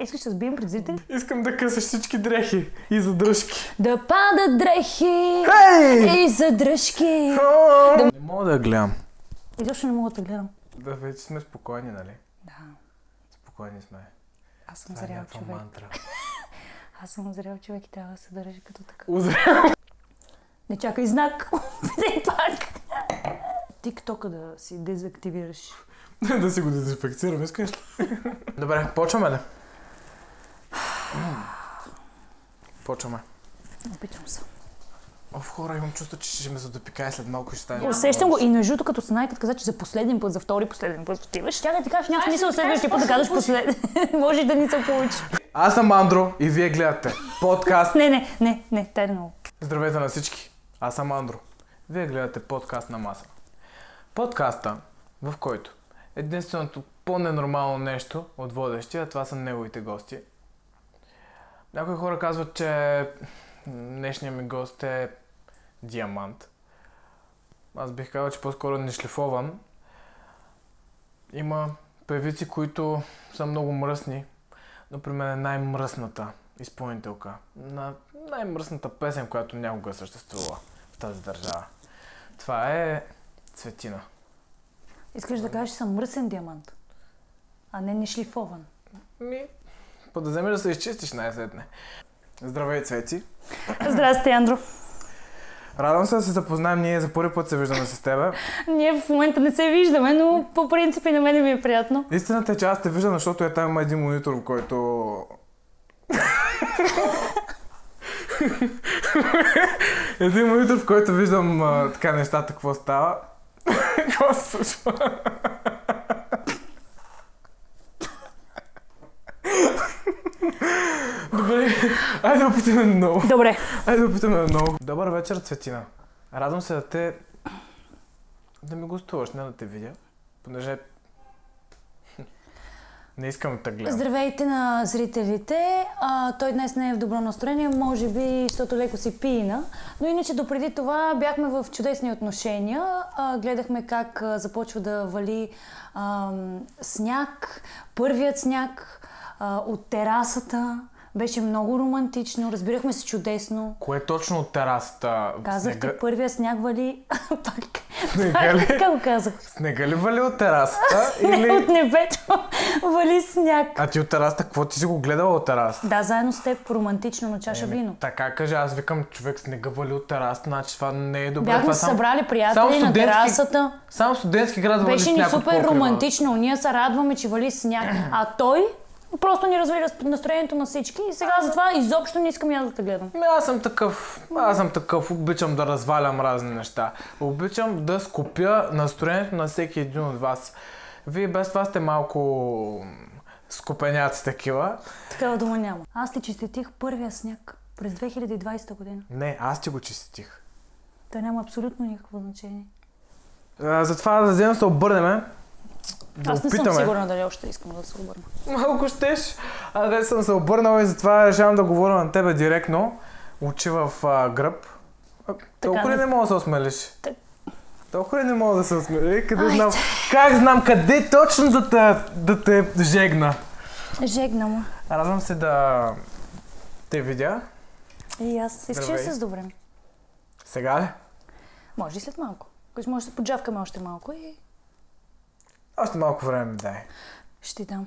Искаш да сбием пред зрители? Искам да късаш всички дрехи и задръжки. Да падат дрехи Хей! и задръжки. Не мога да я гледам. Изобщо не мога да гледам. Да, вече сме спокойни, нали? Да, Спокойни сме. аз съм Това е зрял човек. мантра. Аз съм зрял човек и трябва да се държи като така. Узря. Не чакай знак. Все пак. Тиктока да си дезактивираш. да си го дезинфекцирам, искаш ли? Добре, почваме ли? Почваме. Опитвам се. Оф, хора, имам чувство, че ще ме задопикае след малко и ще стане. Усещам го и между другото, като се като каза, че за последен път, за втори последен път отиваш, тя да ти кажеш, няма смисъл следващия път да кажеш последен. Може и да ни се получи. Аз съм Андро и вие гледате подкаст. Не, не, не, не, тай да много. Здравейте на всички. Аз съм Андро. Вие гледате подкаст на маса. Подкаста, в който единственото по-ненормално нещо от водещия, това са неговите гости. Някои хора казват, че днешният ми гост е диамант. Аз бих казал, че по-скоро не шлифован. Има певици, които са много мръсни. Например, най-мръсната изпълнителка на най-мръсната песен, която някога е съществувала в тази държава. Това е Цветина. Искаш да кажеш, че съм мръсен диамант, а не не шлифован. Ми, па да вземеш да се изчистиш най-сетне. Здравей, Цвети. Здрасти, Андро. Радвам се да се запознаем. Ние за първи път се виждаме с теб. Ние в момента не се виждаме, но по принцип и на мен ми е приятно. Истината е, че аз те виждам, защото е там има един монитор, в който... един монитор, в който виждам а, така нещата, какво става. какво се случва? Добре, айде да опитаме много. Добре. Айде да опитаме много. Добър вечер, Цветина. Радвам се да те... да ми гостуваш, не да те видя. Понеже... не искам да гледам. Здравейте на зрителите. А, той днес не е в добро настроение, може би, защото леко си пина. Но иначе допреди това бяхме в чудесни отношения. А, гледахме как а, започва да вали ам, сняг, първият сняг а, от терасата. Беше много романтично, разбирахме се чудесно. Кое точно от терасата? Казахте, Снега, първия сняг вали... Пак. Снега ли? Така го казах. Снега ли вали от терасата? Не, Или... от небето вали сняг. А ти от терасата, какво ти си го гледала от терасата? Да, заедно с теб романтично на чаша Еми, вино. Така кажа, аз викам човек снега вали от терасата, значи това не е добре. Бяхме това само- събрали само приятели на студентски- терасата. Само студентски град вали Беше ни сняг от супер романтично. Ние се радваме, че вали сняг. А той просто ни развали настроението на всички. И сега затова изобщо не искам аз да те гледам. Ами аз съм такъв, аз съм такъв, обичам да развалям разни неща. Обичам да скопя настроението на всеки един от вас. Вие без това сте малко скопеняци такива. Такава дума няма. Аз ти честитих първия сняг през 2020 година. Не, аз ти го чистих. Той няма абсолютно никакво значение. А, затова да вземем се обърнем. Да Аз не опитаме. съм сигурна дали още искам да се обърна. Малко щеш. А да съм се обърнал и затова решавам да говоря на тебе директно. Очи в а, гръб. А, Толкова ли не- не мога да се осмелиш? Так- Толкова ли не мога да се осмелиш? Къде Айде. знам? Как знам къде точно да те, да те жегна? Жегна му. Радвам се да те видя. И аз искаш да се сдобрем. Сега ли? Може и след малко. Може да се поджавкаме още малко и Още малко време ми дай. ще дам.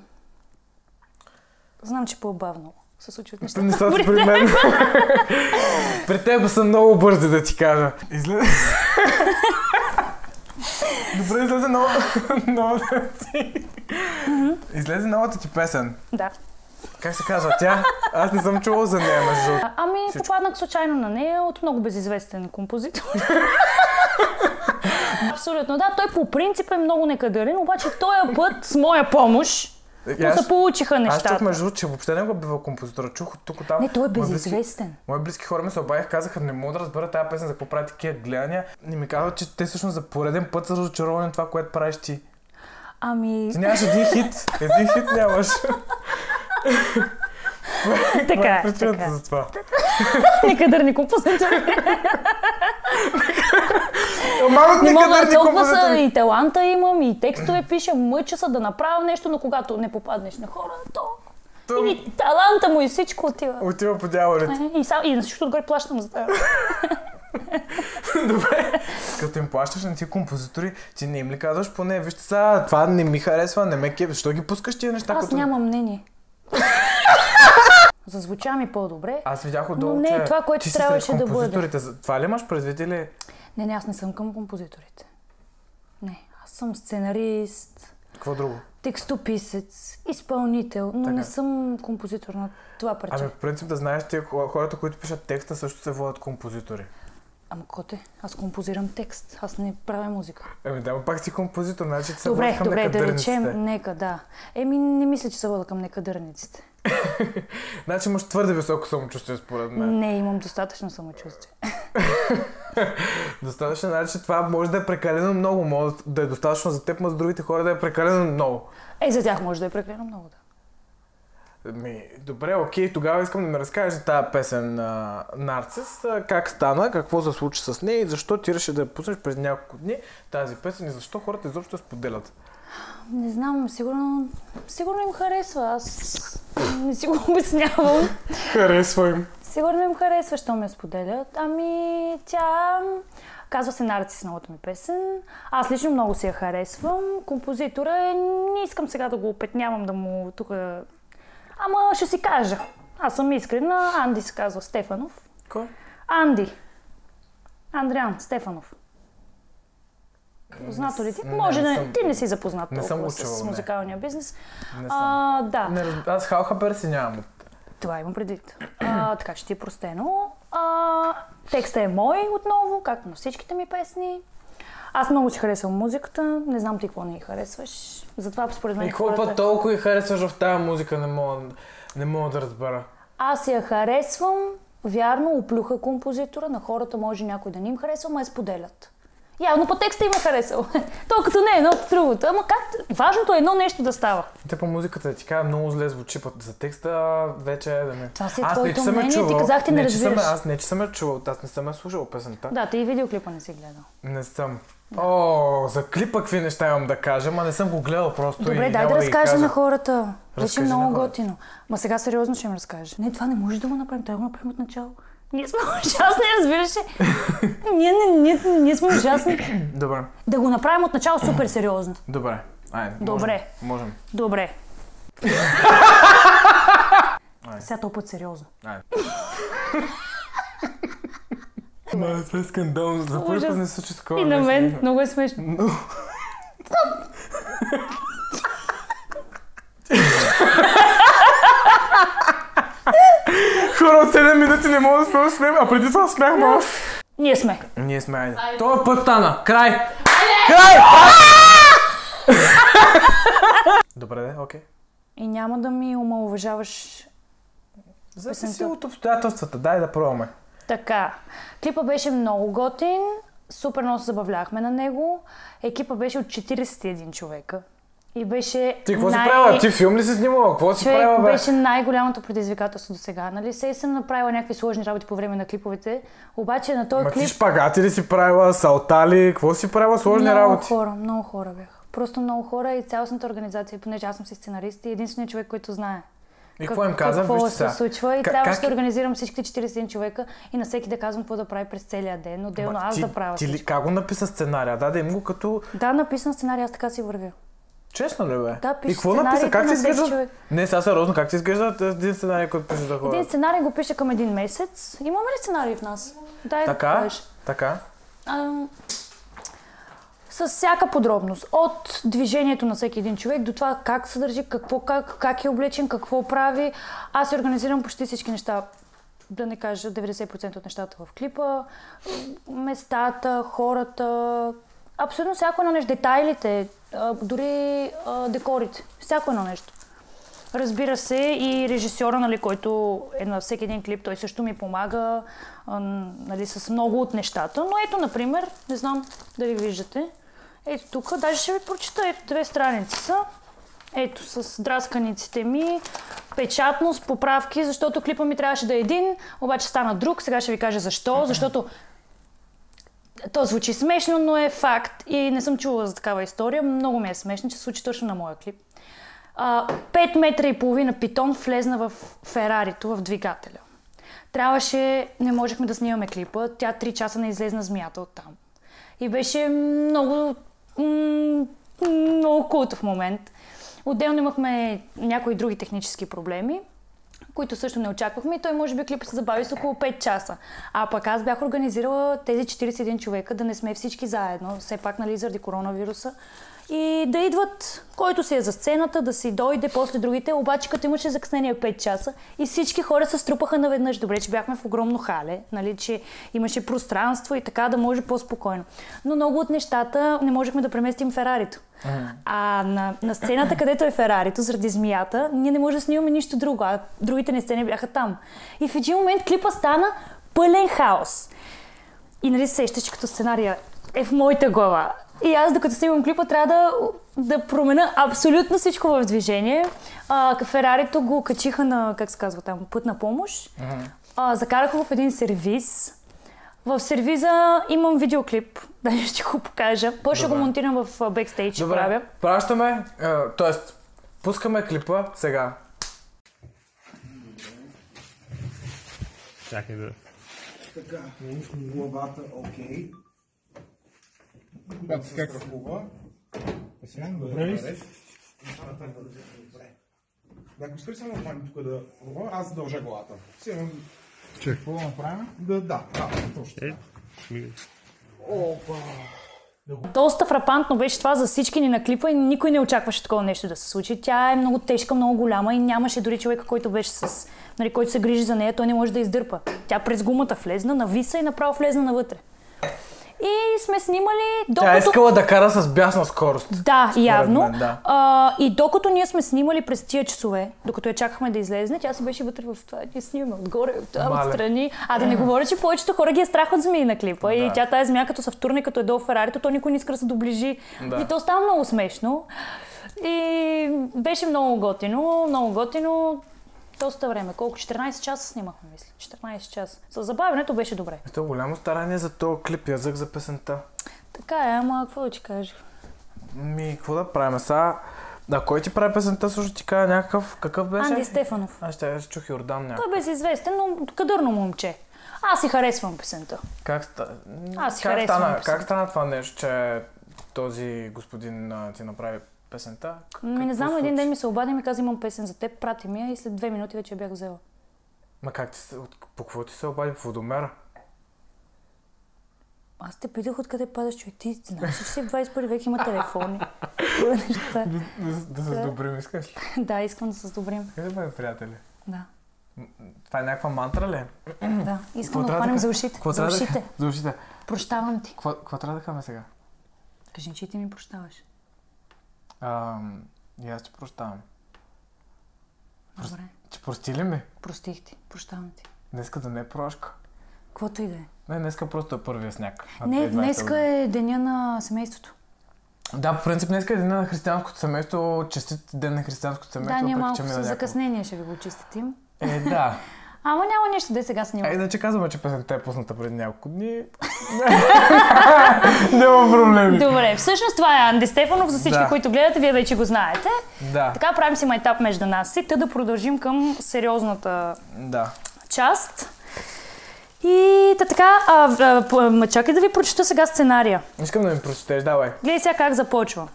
Знам, че по-бавно се случват нещата. Нещата при мен. при теб са много бързи да ти кажа. Излезе... Добре, излезе нова... новата ти... Излезе новата ти песен. Да. Как се казва тя? Аз не съм чувал за нея, между другото. Ами, Всичко. попаднах случайно на нея от много безизвестен композитор. Абсолютно, да. Той по принцип е много некадърен, обаче този път с моя помощ И му се получиха аз чух нещата. между че въобще не го бива композитора. Чух от тук там. Не, той е Мои близки- безизвестен. Мои близки хора ми се обадиха, казаха, не мога да разбера тази песен за какво прави такива гледания. И ми казват, че те всъщност за пореден път са разочаровани от това, което правиш ти. Ами, Ти нямаш един хит. Един хит нямаш. така е, Причината така. за това. Некадърни композитори. Малко Не мога, толкова са и таланта имам, и текстове пиша, мъча се да направя нещо, но когато не попаднеш на хора, то То И таланта му и всичко отива. отива по дяволите. Е, И, сам, и на всичко отгоре плащам за това. Добре. Като им плащаш на тия композитори, ти не им ли казваш поне, вижте сега, това не ми харесва, не ме кеф, защо ги пускаш тия неща? Аз като... нямам мнение. Зазвуча ми по-добре. Аз видях отдолу, Но не че е това, което трябваше да бъде. Това ли имаш предвид или... Не, не, аз не съм към композиторите. Не, аз съм сценарист, Какво друго? текстописец, изпълнител, но не Така. съм композитор на това парче. Ами, по принцип да знаеш, хо- хората, които пишат текста, също се водят композитори. Ама коте, аз композирам текст, аз не правя музика. Ами да, пак си композитор, значи се Добре, към добре, да речем, нека, да. Еми, не мисля, че се вода към некадърниците. Значи имаш твърде високо самочувствие, според мен. Не, имам достатъчно самочувствие. Достатъчно, значи това може да е прекалено много, може да е достатъчно за теб, но за другите хора да е прекалено много. Е, за тях може да е прекалено много, да. Ми, добре, окей, тогава искам да ми разкажеш за тази песен на Нарцис. Как стана, какво се случи с нея и защо ти реши да я пуснеш през няколко дни тази песен и защо хората изобщо споделят. Не знам, сигурно, сигурно им харесва. Аз не си го обяснявам. Харесва им. Сигурно им харесва, що ме споделят. Ами, тя казва се Нарцис, новата ми песен. Аз лично много си я харесвам. Композитора е, не искам сега да го опетнявам, да му тук... Ама ще си кажа. Аз съм искрена. Анди се казва Стефанов. Кой? Анди. Андриан Стефанов. Познато ли ти? Не, Може не да съм- ти не си запознат не съм толкова го чувал, с не. музикалния бизнес. Не съм. А, да. Не. Аз халхабер си нямам. Това имам предвид. А, така че ти е простено. А, текстът е мой отново, както на всичките ми песни. Аз много си харесвам музиката, не знам ти какво не й харесваш. Затова според мен И какво път толкова и харесваш в тази музика, не мога, не мога да разбера. Аз я харесвам, вярно, оплюха композитора, на хората може някой да не им харесва, ма я споделят. Явно по текста им е харесал. Толкова не е едно от другото. Ама как? Важното е едно нещо да става. Те по музиката ти кажа много зле звучи път за текста, вече е да не. Това си е аз не, че съм я мнение, ти чувал, казах, ти не съм, разбираш. аз не, че съм я чувал, аз не съм я слушал песента. Да, ти и видеоклипа не си гледал. Не съм. О, за клипа какви неща имам да кажа, ма не съм го гледал просто Добре, и дай да ги разкажа кажа. на хората. Беше много готино. Ма сега сериозно ще им разкажа. Не, това не може да го направим. Трябва да го направим от начало. Ние сме ужасни, разбираш ли? ние, не, ние, ние сме ужасни. Добре, Да го направим от начало супер сериозно. добре. Айде, Добре. Можем. Добре. Айде. Сега толкова сериозно. Айде. Това е скандално. За първи път не случи такова И на нещо. мен много е смешно. Но... Хора от 7 минути не мога да сме смеем, а преди това смяхме още. Ние сме. Ние сме, айде. Това път стана. Край! Край! Добре, де, окей. И няма да ми омалуважаваш Зависи от обстоятелствата. Дай да пробваме. Така, клипа беше много готин, супер много се забавляхме на него. Екипа беше от 41 човека. И беше Ти какво си най- правила? Ти филм ли си снимала? Какво си Човек правила, бе? беше най-голямото предизвикателство до сега. Нали? Се съм направила някакви сложни работи по време на клиповете, обаче на този Ма ти клип шпагати ли си правила, салтали, какво си правила, сложни много работи? хора, много хора бяха. Просто много хора и цялостната организация, понеже аз съм си сценарист и единственият човек, който знае. И какво им каза? Какво Вижте се случва и Как- трябваше как- да организирам всичките 41 човека и на всеки да казвам какво да прави през целия ден, отделно Ма аз ти, да правя Ти всичко. как го написа сценария? Даде им го като... Да, написан сценарий, аз така си вървя. Честно ли, бе? Да, И пише какво написа? Как ти изглежда? човек. Не, сега сериозно, как ти изглежда един сценарий, който пише за хора? Един сценарий го пише към един месец. Имаме ли сценарий в нас? Дай да Така? Така? С всяка подробност. От движението на всеки един човек до това как се държи, какво, как, как е облечен, какво прави. Аз организирам почти всички неща. Да не кажа 90% от нещата в клипа. Местата, хората. Абсолютно всяко едно нещо. Детайлите, дори декорите. Всяко едно нещо. Разбира се, и режисьора, нали, който е на всеки един клип, той също ми помага нали, с много от нещата. Но ето, например, не знам дали виждате, ето тук, даже ще ви прочита, ето две страници са. Ето, с драсканиците ми, печатност, поправки, защото клипа ми трябваше да е един, обаче стана друг. Сега ще ви кажа защо. Защото то звучи смешно, но е факт и не съм чула за такава история. Много ми е смешно, че се случи точно на моя клип. а, 5 метра и половина питон влезна в Ферарито, в двигателя. Трябваше, не можехме да снимаме клипа, тя 3 часа не излезна змията от там. И беше много, много култов момент. Отделно имахме някои други технически проблеми, които също не очаквахме и той може би клипът се забави с около 5 часа. А пък аз бях организирала тези 41 човека да не сме всички заедно, все пак нали заради коронавируса. И да идват, който си е за сцената, да си дойде после другите, обаче като имаше закъснение 5 часа и всички хора се струпаха наведнъж. Добре, че бяхме в огромно хале, нали, че имаше пространство и така да може по-спокойно. Но много от нещата не можехме да преместим Ферарито. А на, на сцената, където е Ферарито, заради змията, ние не можем да снимаме нищо друго, а другите не сцени бяха там. И в един момент клипа стана пълен хаос. И нали се сещаш, че като сценария е в моята глава. И аз, докато снимам клипа, трябва да, да променя абсолютно всичко в движение. А, Ферарито го качиха на, как се казва там, пътна помощ. А, закараха го в един сервиз. В сервиза имам видеоклип, даже ще го покажа. После ще го монтирам в бекстейдж, Добре, правя. пращаме, т.е. пускаме клипа сега. Чакай да... Така, главата окей. Как- се страхува. Сега Добре ли си? Да, ако искаш само хвани тук да пробва, аз дължа главата. Сега Че? Какво да направим? да, да, да, точно. Е, Опа. Доста фрапантно беше това за всички ни на клипа и никой не очакваше такова нещо да се случи. Тя е много тежка, много голяма и нямаше дори човека, който беше с... Нали, който се грижи за нея, той не може да издърпа. Тя през гумата влезна, нависа и направо влезна навътре. И сме снимали докато... Тя искала да кара с бясна скорост. Да, явно. мен, да. А, и докато ние сме снимали през тия часове, докато я чакахме да излезне, тя си беше вътре в това. Ние снимаме отгоре, от там, Мале. отстрани. А да не говоря, че повечето хора ги е страх от змии на клипа. И Да. тя тази змия, като са в турне, като е долу Ферарито, то никой не иска да се доближи. Да. И то става много смешно. И беше много готино, много готино. Доста време. Колко? 14 часа снимахме, мисля. 14 часа. С забавянето беше добре. Ето голямо старание за този клип, язък за песента. Така е, ама какво да ти кажа? Ми, какво да правим сега? Да, кой ти прави песента, също ти кажа някакъв, какъв беше? Анди Стефанов. Аз ще аз чух Йордан някакъв. Той е безизвестен, но кадърно момче. Аз си харесвам песента. Как, ста... Аз си как, харесвам стана, песента. как стана това нещо, че този господин а, ти направи песента? Ми не знам, случи? един ден ми се обади и ми каза, имам песен за теб, прати ми я и след две минути вече бях взела. Ма как ти се, по какво ти се обади? Водомера? Аз те питах откъде падаш, човек. Ти знаеш, че си в 21 век има телефони. Неща. Да, да се сдобрим, искаш ли? да, искам да се сдобрим. Къде бъде, приятели? Да, Това е някаква мантра ли? да. Искам да хванем да- за ушите. За да- ушите. За ушите. Прощавам ти. Какво, какво трябва да хаме сега? Кажи, че ти ми прощаваш. Ам, и аз ти прощавам. Добре. Че прости ли ми? Простих ти. Прощавам ти. Днеска да не е прошка. Каквото и да е. Не, днеска просто е първия сняг. Не, 2020 днеска е деня на семейството. Да, по принцип днеска е ден на християнското семейство. Честит ден на християнското семейство. Да, ние малко с закъснение ще ви го чистим. Е, да. Ама няма нищо, де сега А снимам. иначе казваме, че песента е пусната преди няколко дни. Няма проблеми. Добре, всъщност това е Анди Стефанов. За всички, Да. които гледате, вие вече го знаете. Да, Така правим си майтап между нас си, та да продължим към сериозната да. част. И та така, а, а, чакай да ви прочета сега сценария. Искам да ми прочетеш, давай. Гледай сега как започва.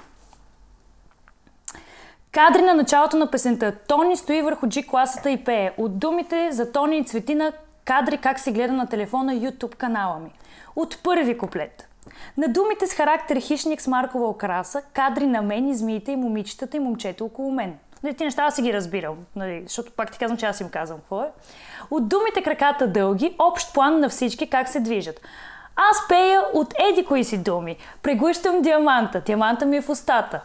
Кадри на началото на песента. Тони стои върху G-класата и пее. От думите за Тони и Цветина кадри как се гледа на телефона YouTube канала ми. От първи куплет. На думите с характер хищник с маркова окраса, кадри на мен и змиите и момичетата и момчето около мен. Нали, ти неща аз си ги разбирам, нали, защото пак ти казвам, че аз им казвам какво е. От думите краката дълги, общ план на всички как се движат. Аз пея от еди кои си думи. Преглъщам диаманта. Диаманта ми е в устата.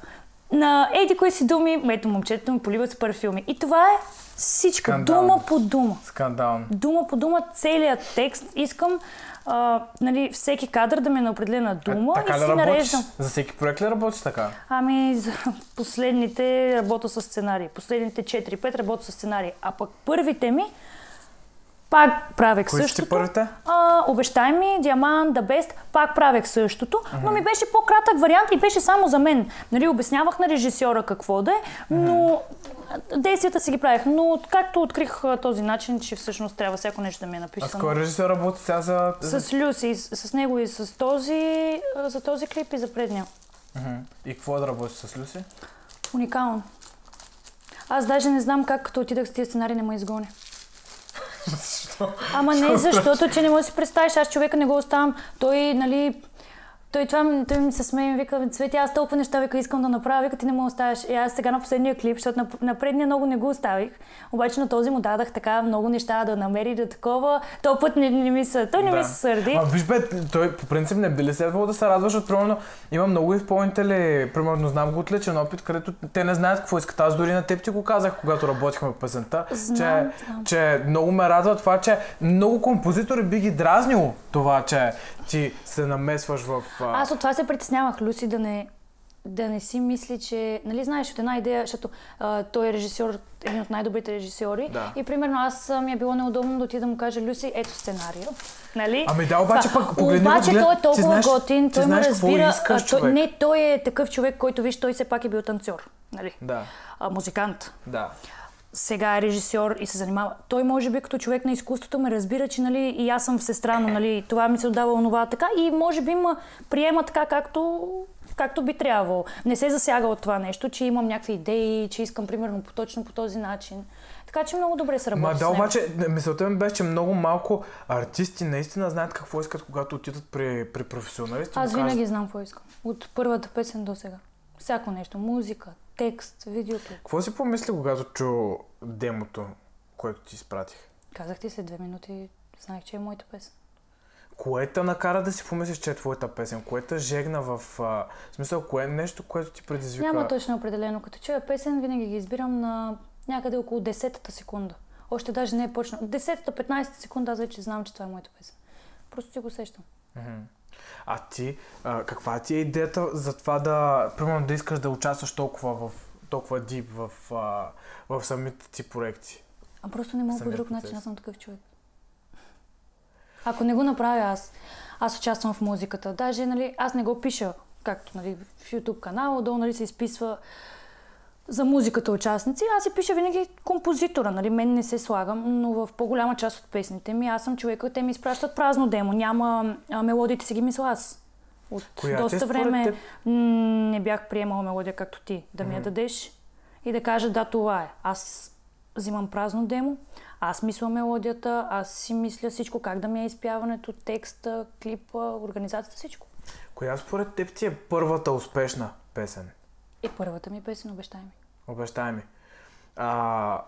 На еди кои си думи, ето момчето ми поливат с парфюми. И това е всичко. Скандално. Дума по дума. Скандално. Дума по дума, целият текст. Искам а, нали, всеки кадър да ми е на определена дума А, така и си работиш? нареждам. За всеки проект ли работиш така? Ами, за последните работя с сценарии. Последните 4-5 работя с сценарии. А пък първите ми Пак правех Кои същото. първите? А, обещай ми, Диамант, The Best, пак правех същото, но ми беше по-кратък вариант и беше само за мен. Нали, обяснявах на режисьора какво да е, но действията си ги правех. Но както открих този начин, че всъщност трябва всяко нещо да ми е А с написано. кой режисьор работи сега за... С Люси, с, с него и с този, за този клип и за предния. Мгм. И какво да работи с Люси? Уникално. Аз даже не знам как като отидах с тия сценарии не ме изгони. Ама не, защото че не можеш да си представиш, аз човека не го оставам. Той, нали, той, това, той ми се смее и вика, Цвети, аз толкова неща вика, искам да направя, вика, ти не ме оставяш. И аз сега на последния клип, защото на, на предния много не го оставих, обаче на този му дадах така много неща да намери да такова. Този път не, не ми се, той не ми се сърди. А, виж бе, той по принцип не би ли следвало да се радваш, защото примерно има много изпълнители, примерно знам го от личен опит, където те не знаят какво искат. Аз дори на теб ти го казах, когато работихме песента, Знам, че, знам. че много ме радва това, че много композитори би ги дразнило това, че ти се намесваш в... а, Аз от това се притеснявах, Люси, да не, да не си мисли, че... Нали знаеш, от една идея, защото а, той е режисьор, един от най-добрите режисьори. Да. И примерно аз ми е било неудобно да отида да му кажа, Люси, ето сценария. Нали? Ами да, обаче Това. пък погледни Обаче глед- той е толкова знаеш- готин, ти той какво разбира. искаш, а, той, не, той е такъв човек, който, виж, той все пак е бил танцор. Нали? Да, А, музикант да. Сега е режисьор и се занимава. Той може би като човек на изкуството ме разбира, че нали, и аз съм сестра, но нали, това ми се отдава онова така и може би ме приема така, както, както би трябвало. Не се засяга от това нещо, че имам някакви идеи, че искам примерно по, точно по този начин. Така че много добре се работи Ма да, обаче мисълта ми беше, че много малко артисти наистина знаят какво искат, когато отидат при, при професионалисти. Аз винаги знам какво искам. От първата песен до сега. Всяко нещо. Музика, текст, видеоклип. Какво си помисли, когато чу демото, което ти изпратих? Казах ти след две минути, знаех, че е моята песен. Кое те накара да си помислиш, че е твоята песен? Кое те жегна в... А, в смисъл, кое е нещо, което ти предизвика? Няма точно определено. Като чуя песен, винаги ги избирам на някъде около 10-та секунда. Още даже не е почнал. 10-та, 15 секунда, аз вече знам, че това е моята песен. Просто си го сещам. Мгм. А ти, а, каква ти е идеята за това да, примерно, да искаш да участваш толкова в толкова дип в, а, в самите ти проекти? А просто не мога по друг процес. начин, аз съм такъв човек. Ако не го направя аз, аз участвам в музиката. Даже, нали, аз не го пиша, както нали, в YouTube канала, долу нали, се изписва за музиката участници. Аз си пиша винаги композитора, нали, мен не се слагам, но в по-голяма част от песните ми аз съм човека, те ми изпращат празно демо, няма а, мелодиите си ги мисля аз. От Коя е доста време теб? м, не бях приемала мелодия както ти, да ми я дадеш и да кажа да, това е. Аз взимам празно демо, аз мисля мелодията, аз си мисля всичко, как да ми е изпяването, текста, клипа, организацията, всичко. Коя според теб ти е първата успешна песен? И първата ми песен, обещай ми. Обещай ми. А,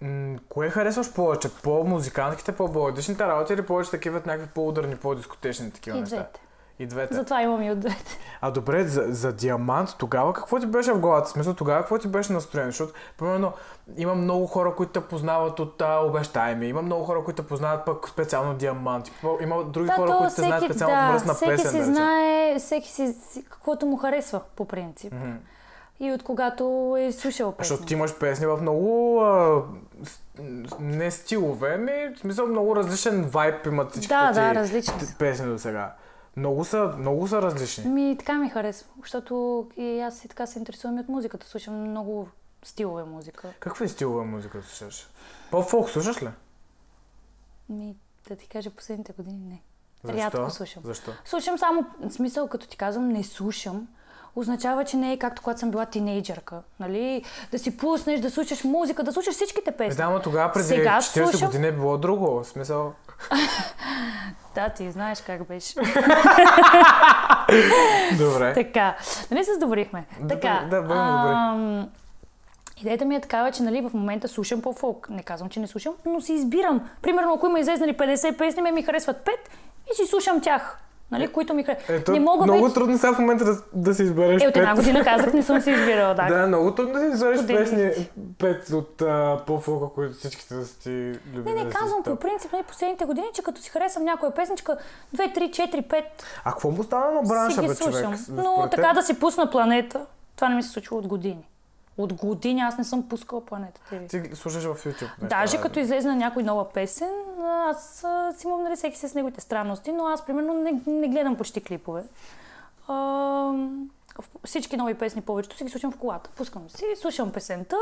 м- кое харесваш повече? По-музикантските, по-баладичните работи или повече такива някакви по-ударни, по-дискотечни такива И неща? двете. И двете. Затова имам и от двете. А добре, за, за диамант, тогава какво ти беше в главата? Смисъл, тогава какво ти беше настроение? Защото, примерно, има много хора, които те познават от а, обещай ми. Има много хора, които те познават пък специално диамант. Има други Да, хора, то които те знаят всеки- специално да, мръсна всеки песен. си да речем. знае, всеки си, си каквото му харесва, по принцип. И от когато е слушал песен. Защото ти имаш песни в много а, не стилове, ми, в смисъл много различен вайб имат всичките Да, да, различни песни до сега. Много са, много са различни. Ми, така ми харесва, защото и аз и така се интересувам и от музиката. Слушам много стилове музика. Какви стилове музика слушаш? По-фолк слушаш ли? Ми, да ти кажа, последните години не. Защо? Рядко слушам. Защо? Слушам само, смисъл, като ти казвам, не слушам, означава, че не е както когато съм била тинейджърка. Нали? Да си пуснеш, да слушаш музика, да слушаш всичките Е, песни. да, но тогава преди Сега 40 слушам- години е било друго. В смисъл... Да, ти знаеш как беше. Добре. така, нали се сдобрихме? Добре, така, да, бъдем добри. ам, Идеята ми е такава, че нали, в момента слушам по-фолк. Не казвам, че не слушам, но си избирам. Примерно, ако има излезнали 50 песни, ме ми харесват 5 и си слушам тях. Нали, които ми харесват. Ето, не мога много вече... трудно сега в момента да, да си избереш Е, от една година казах, не съм си избирала. Да. Да, много трудно да си избереш Години. песни, пет от а, по-фолка, които всичките да са ти любими. Не, не да си казвам по принцип, нали, последните години, че като си харесвам някоя песничка, 2, 3, 4, 5, А какво му стана на бранша, си бе, човек? Но така да си пусна планета, това не ми се случва от години. От години аз не съм пускала Планета ТВ. Ти слушаш в YouTube. неща, Даже да. като излезе на някой нова песен, аз си имам нали, всеки с неговите странности, но аз примерно не, не гледам почти клипове. А, всички нови песни повечето си ги слушам в колата. Пускам си, слушам песента.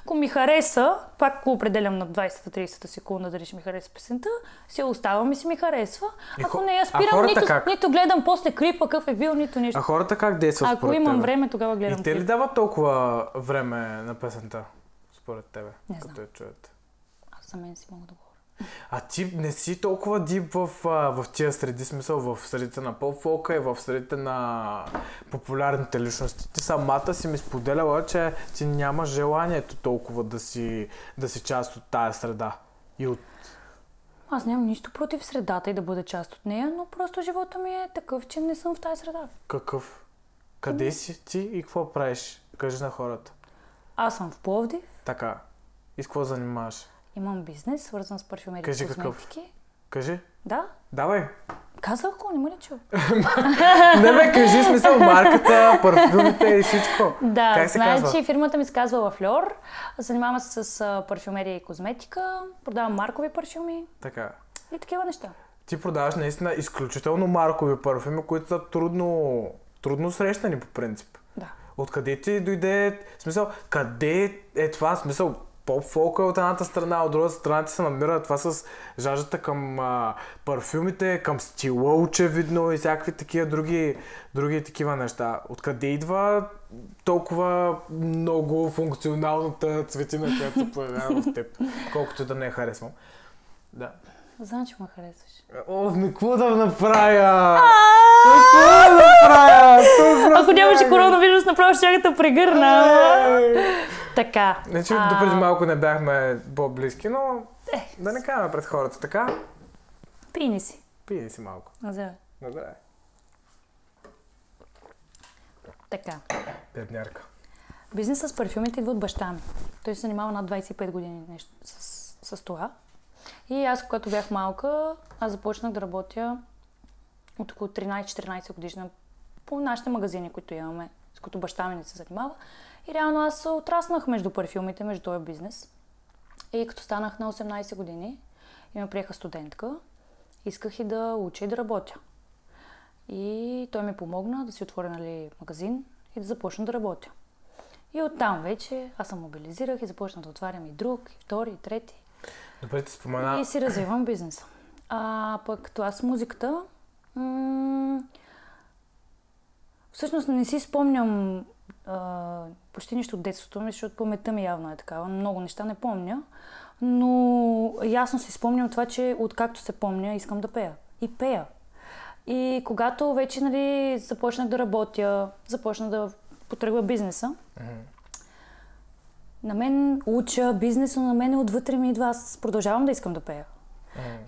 Ако ми хареса, пак го определям на 20-30 секунда дали ще ми хареса песента, си я оставам и си ми харесва. Ако не я спирам, нито, как? нито гледам после клипа какъв е бил, нито нищо. А хората как действат Ако имам тебе? време, тогава гледам И те ли клип. дават толкова време на песента, според тебе? Не като знам. я чуят? Аз за мен си мога да говоря. А ти не си толкова дип в, в тия среди, смисъл в средите на поп-фолка и в средите на популярните личности. Ти самата си ми споделяла, че ти нямаш желанието толкова да си, да си част от тая среда. И от... Аз нямам нищо против средата и да бъда част от нея, но просто живота ми е такъв, че не съм в тази среда. Какъв? Къде си ти и какво правиш? Кажи на хората. Аз съм в Пловдив, Така. И с какво занимаваш? Имам бизнес, свързан с парфюмерия и Кажи какъв. козметики. Кажи. Да, Давай. казах го, не ме ли чу? Не бе, кажи смисъл марката, парфюмите и всичко. Да, Как се значи казва? фирмата ми се казва Лафльор. Занимавам се с парфюмерия и козметика, продавам маркови парфюми Така. и такива неща. Ти продаваш наистина изключително маркови парфюми, които са трудно, трудно срещани по принцип. Да. Откъде ти дойде, смисъл, къде е това, смисъл, поп-фолка е от едната страна, от другата страна ти се намира това с жаждата към а, парфюмите, към стила очевидно и всякакви такива други, други такива неща. Откъде идва толкова много функционалната цветина, която се появява в теб, колкото да не я харесвам. Да. Знам, че ме харесваш. О, не какво да направя? Какво да направя? Ако нямаше коронавирус, направо ще да прегърна. Така. Значи, а, допреди малко не бяхме по-близки, но да не казваме пред хората така. Пини си. Пий си малко. Здравей. На здраве. Така. Беднярка. Бизнесът с парфюмите идва от баща ми. Той се занимава над 25 години нещо, с, с това. И аз, когато бях малка, аз започнах да работя от около 13-14 годишна по нашите магазини, които имаме, с които баща ми не се занимава. И реално аз отраснах между парфюмите, между този бизнес. И като станах на 18 години и ме приеха студентка, исках и да уча и да работя. И той ми помогна да си отворя нали, магазин и да започна да работя. И оттам вече аз се мобилизирах и започнах да отварям и друг, и втори, и трети. Добре, ти спомена. И си развивам бизнеса. А пък това с музиката, м- всъщност не си спомням а, почти нищо от детството ми, защото паметта ми явно е такава. Много неща не помня. Но ясно си спомням това, че откакто се помня, искам да пея. И пея. И когато вече нали, започнах да работя, започна да потръгва бизнеса, на мен уча бизнеса, на мен отвътре ми идва, аз продължавам да искам да пея.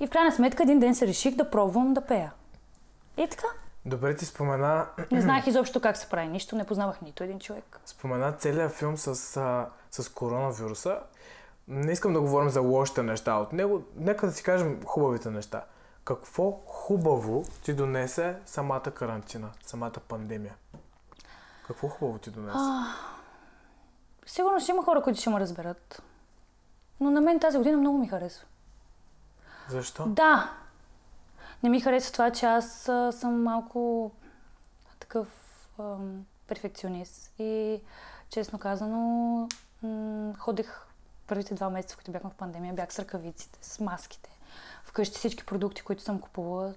И в крайна сметка един ден се реших да пробвам да пея. И така. Добре, ти спомена, Не знаех изобщо как се прави нищо, не познавах нито един човек. спомена целият филм с, а, с коронавируса. Не искам да говорим за лошите неща от него. Нека да си кажем хубавите неща. Какво хубаво ти донесе самата карантина, самата пандемия? Какво хубаво ти донесе? Сигурно ще има хора, които ще ме разберат. Но на мен тази година много ми харесва. Защо? Да. Не ми харесва това, че аз а, съм малко такъв ам, перфекционист. И честно казано, м- ходех първите два месеца, които бяхме в пандемия, бях с ръкавиците, с маските. Вкъщи всички продукти, които съм купувала,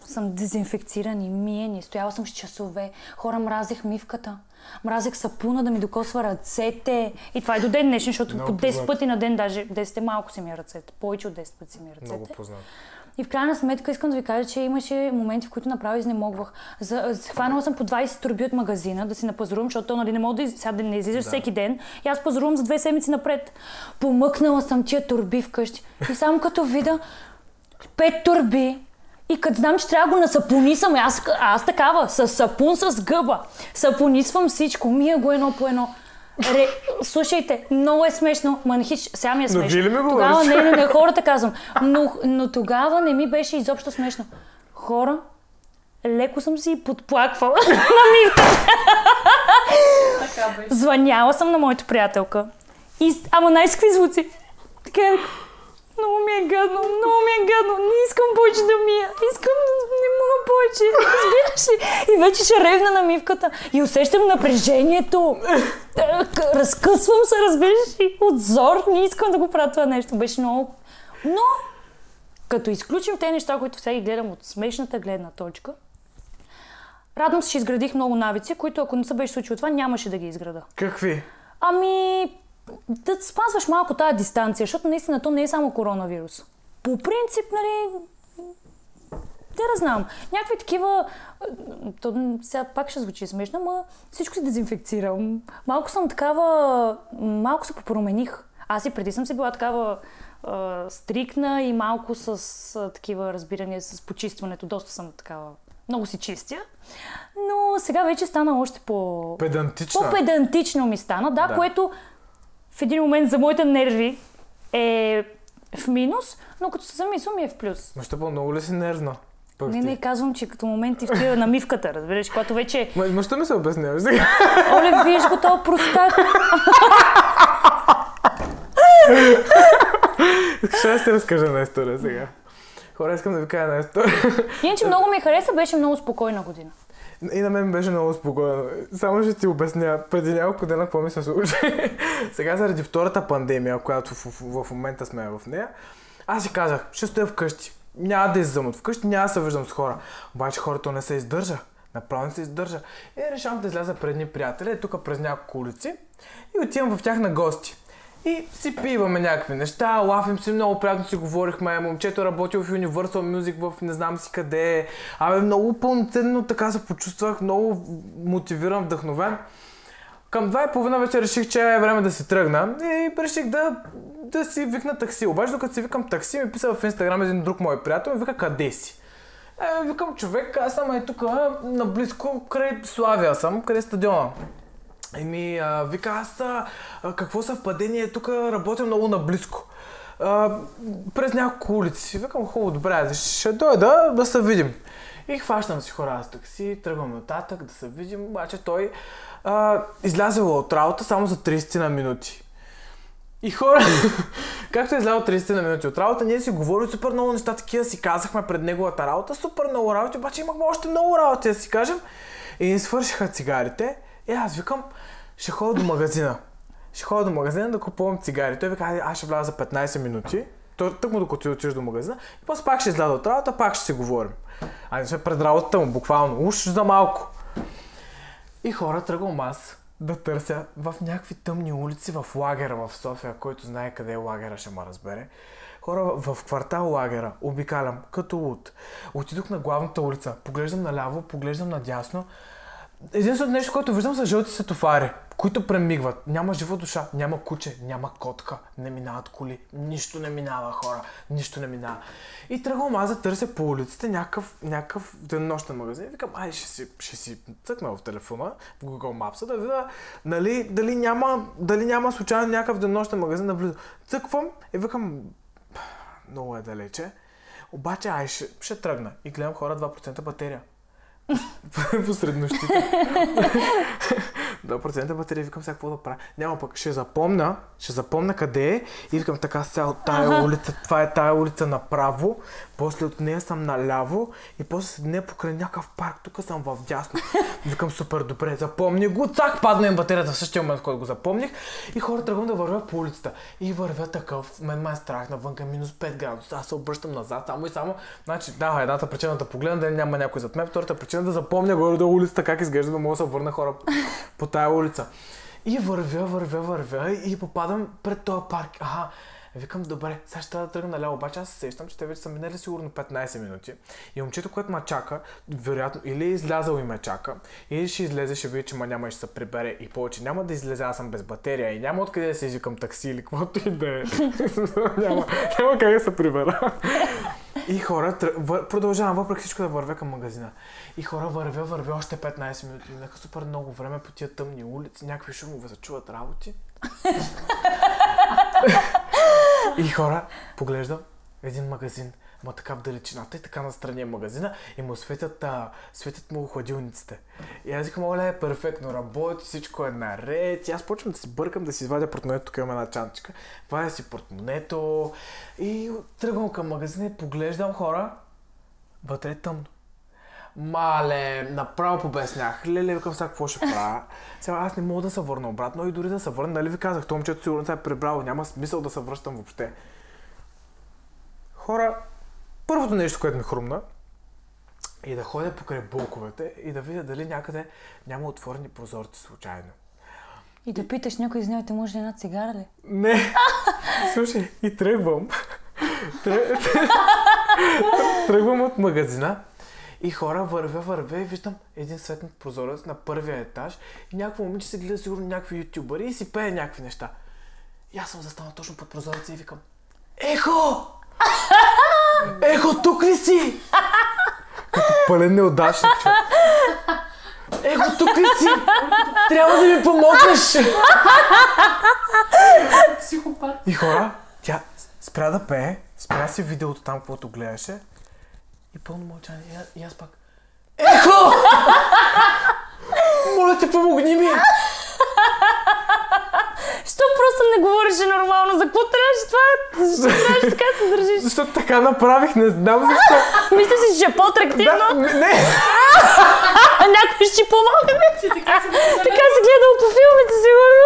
съм дезинфекцирани, миени, стояла съм с часове. Хора, мразех мивката. Мразех сапуна да ми докосва ръцете. И това е до ден днешен, защото Много по 10 познато. пъти на ден, даже 10 е малко си ми е ръцете. Повече от 10 пъти си ми е ръцете. Много познат. И в крайна сметка искам да ви кажа, че имаше моменти, в които направо изнемогвах. За, хванала съм по 20 турби от магазина да си напазарувам, защото то, нали, не мога да, сега да не излизаш Да. всеки ден. И аз пазарувам за две седмици напред. Помъкнала съм тия турби вкъщи. И само като видя пет турби и като знам, че трябва да го насапонисам, аз, аз такава, с сапун с гъба, сапонисвам всичко, мия го едно по едно. Ре... Слушайте, много е смешно, манхич, сега ми е Но смешно. вие ли ми Тогава, не, не, не, хората казвам. Но, но тогава не ми беше изобщо смешно. Хора, леко съм си подплаквала на мивката. Звъняла съм на моята приятелка. И, ама най-скви звуци. Така е, много ми е гадно, много ми е гадно, не искам повече да мия, искам да не мога повече, разбираш ли? И вече ще ревна на мивката и усещам напрежението. Е, Разкъсвам се, разбираш ли? От зор, не искам да го правя това нещо. Беше много... Но, като изключим те неща, които сега ги гледам от смешната гледна точка, радвам се, че изградих много навици, които ако не се беше случило това, нямаше да ги изграда. Какви? Ами, да спазваш малко тази дистанция, защото наистина то не е само коронавирус. По принцип, нали, те да знам. Някакви такива, то сега пак ще звучи смешно, но всичко си дезинфекцирам. Малко съм такава, малко се попромених. Аз и преди съм си била такава а, стрикна и малко с а, такива разбирания с почистването. Доста съм такава, много си чистя. Но сега вече стана още по... Педантична. По-педантично ми стана, да, Да. което в един момент за моите нерви е в минус, но като се замисля ми е в плюс. Маща по-много ли си нервна? Пък Не, ти. не казвам, че като моменти в тия намивката, разбираш, когато вече Ма, ма що ми се обясняваш сега? Оле, виж го този простак. Ще аз ти разкажа една история сега. Хора, искам да ви кажа една история. Иначе много ми хареса, беше много спокойна година. И на мен беше много спокойно. Само ще ти обясня. Преди няколко дена какво ми се случи. Сега заради втората пандемия, която в, в, в момента сме в нея, аз си казах, ще стоя вкъщи. Няма да излизам от вкъщи, няма да се виждам с хора. Обаче хората не се издържа. Направо не се издържа. И решавам да изляза пред едни приятели, тук през няколко улици и отивам в тях на гости. И си пиваме някакви неща, лафим си, много приятно си говорихме. Момчето работил в Universal Music в не знам си къде. Абе, много пълноценно така се почувствах, много мотивиран, вдъхновен. Към два и половина вече реших, че е време да си тръгна и реших да, да си викна такси. Обаче докато си викам такси, ми писа в Инстаграм един друг мой приятел и вика къде си? Е, викам човек, аз съм е тук наблизко край Славия съм, къде е стадиона. Еми, а, вика, аз а, какво съвпадение, тук работя много наблизко. А, през няколко улици. Викам, хубаво, добре, ще дойда да се видим. И хващам си хора с такси, тръгвам нататък да се видим, обаче той а, излязъл от работа само за 30 на минути. И хора, както е излял 30 на минути от работа, ние си говорим супер много неща, такива си казахме пред неговата работа, супер много работи, обаче имахме още много работи да си кажем. И ни свършиха цигарите. И аз викам, ще ходя до магазина. Ще ходя до магазина да купувам цигари. Той вика, «Айде, аз ще вляза за 15 минути. Той тък му докато ти отидеш до магазина. И после пак ще изляза от работа, пак ще си говорим. А не сме пред работата му, буквално. Уж за малко. И хора тръгвам аз да търся в някакви тъмни улици в лагера в София, който знае къде е лагера, ще ме разбере. Хора в квартал лагера, обикалям като луд. Отидох на главната улица, поглеждам наляво, поглеждам надясно. Единственото нещо, което виждам са жълти светофари, които премигват. Няма жива душа, няма куче, няма котка, не минават коли, нищо не минава хора, нищо не минава. И тръгвам аз да търся по улиците някакъв, някакъв денонощен магазин. Викам, ай, ще си, ще си цъкна в телефона, в Google Maps, да видя нали, дали, няма, дали няма случайно някакъв денонощен магазин да влиза. Цъквам и викам, много е далече. Обаче, ай, ще, ще тръгна. И гледам хора 2% батерия. Посред нощите. 2% батерия, викам сега какво да правя. Няма пък, ще запомня, ще запомня къде е и викам така сега тая улица, това е тая улица направо, после от нея съм наляво и после след нея покрай някакъв парк, тук съм в дясно. Викам супер добре, запомни го, цак, падна им батерията в същия момент, който го запомних и хората тръгвам да вървя по улицата. И вървя такъв, мен ме е страх, навънка минус 5 градуса, аз се обръщам назад, само и само. Значи, да, едната причина да погледна дали няма някой зад мен, втората причина да запомня горе до улицата как изглежда, да мога да се върна хора по тая улица. И вървя, вървя, вървя и попадам пред този парк. Аха, викам, добре, сега ще трябва да тръгна наляво, обаче аз се сещам, че те вече са минали сигурно 15 минути. И момчето, което ме чака, вероятно или е излязъл и ме чака, или ще излезе, ще види, че ма няма и ще се прибере и повече няма да излезе, аз съм без батерия и няма откъде да се извикам такси или каквото и да е. няма, няма как да се прибера. И хора, вър... продължавам въпреки всичко да вървя към магазина. И хора вървя, вървя още 15 минути. Минаха супер много време по тия тъмни улици, някакви шумове се чуват работи. И хора, поглеждам един магазин. ма така в далечината и така настрани е магазина и му светят, а, светят му хладилниците. И аз викам, оле, перфектно работи, всичко е наред. И аз почвам да си бъркам, да си извадя портмонето, тук имам една чантичка, вадя си портмонето и тръгвам към магазина и поглеждам хора, вътре е тъмно. Мале, направо побеснях. Леле, викам сега какво ще правя. Сега аз не мога да се върна обратно и дори да се върна, нали ви казах, то момчето сигурно се е прибрало, няма смисъл да се връщам въобще. Хора, първото нещо, което ми хрумна, е да ходя покрай булковете и да видя дали някъде няма отворени прозорци случайно. И да питаш някой, извинявайте, може ли една цигара ли? Не, слушай, и тръгвам. Тръ- тръгвам от магазина и хора вървя, вървя и виждам един светнат прозорец на първия етаж и някакво момиче се гледа сигурно някакви ютубъри и си пее някакви неща. И аз съм застанал точно под прозореца и викам Ехо! Ехо, тук ли си? Като пълен неудачник, човек. Ехо, тук ли си? Трябва да ми помогнеш! Психопат. И хора, тя спря да пее, спря си видеото там, каквото гледаше и пълно мълчание. И, аз пак Ехо! Моля те, помогни ми! Що просто не говореше нормално? За какво трябваше това? Защо трябваше така да се държиш? Защото така направих, не знам защо. Мисля си, че е по-атрактивно. Да, не, някой ще помогне. Ти така се гледал по филмите, сигурно.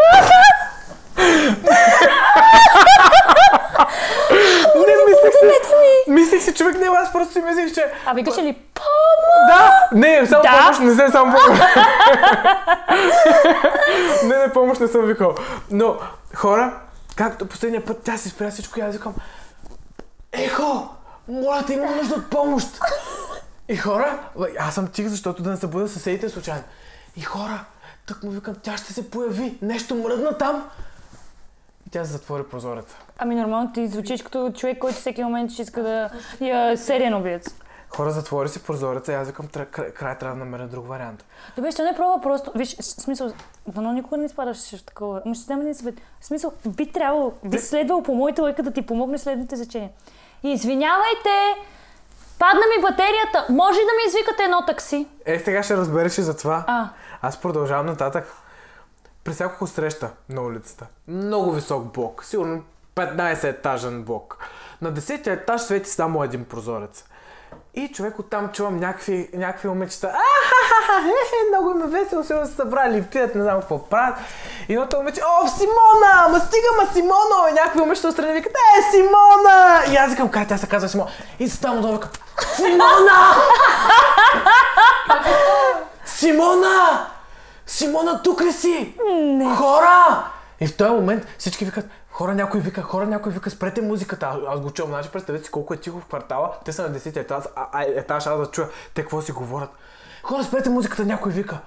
не мислех си. Мислех си, човек, не, аз просто си мислех, че... А викаш ли помощ? Да! Не, само Да. помощ, не се само помощ. не, не, помощ не съм викал. Но, хора, както последния път тя си спря всичко и аз викам Ехо! Моля те, имам нужда от помощ! И хора, аз съм тих, защото да не събудя съседите случайно. И хора, тък му викам, тя ще се появи, нещо мръдна там. Тя се затвори прозореца. Ами нормално ти звучиш като човек, който всеки момент ще иска да я сериен убиец. Хора, затвори си прозореца и аз викам, «Тра- край, край трябва да намеря друг вариант. Добре, ще не пробва просто. Виж, в смисъл, дано никога не изпадаш в такова. Ама ще взема един съвет. В смисъл, би трябвало, би следвало по моята лойка да ти помогне следните изречения. Извинявайте, падна ми батерията. Може да ми извикате едно такси? Е, сега ще разбереш и за това. А, Аз продължавам нататък. При всяко среща на улицата. Много висок блок. Сигурно 15 етажен блок. На 10 етаж свети само един прозорец. И човек оттам чувам някакви, някакви момичета. Ахахаха, е, много им е весело, сигурно се събрали, пият, не знам какво правят. И едното момиче, о, Симона, ма стига, ма Симона! И някакви момичета отстрани викат, е, Симона! И аз викам, как тя се казва Симона? И ставам долу, викам, Симона! Симона! Симона, тук ли си? Не. Хора! И в този момент всички викат, хора, някой вика, хора, някой вика, спрете музиката. Аз, аз го чувам, значи представете си колко е тихо в квартала. Те са на 10 етаж, а, а, етаж, аз да чуя те какво си говорят. Хора, спрете музиката, някой вика.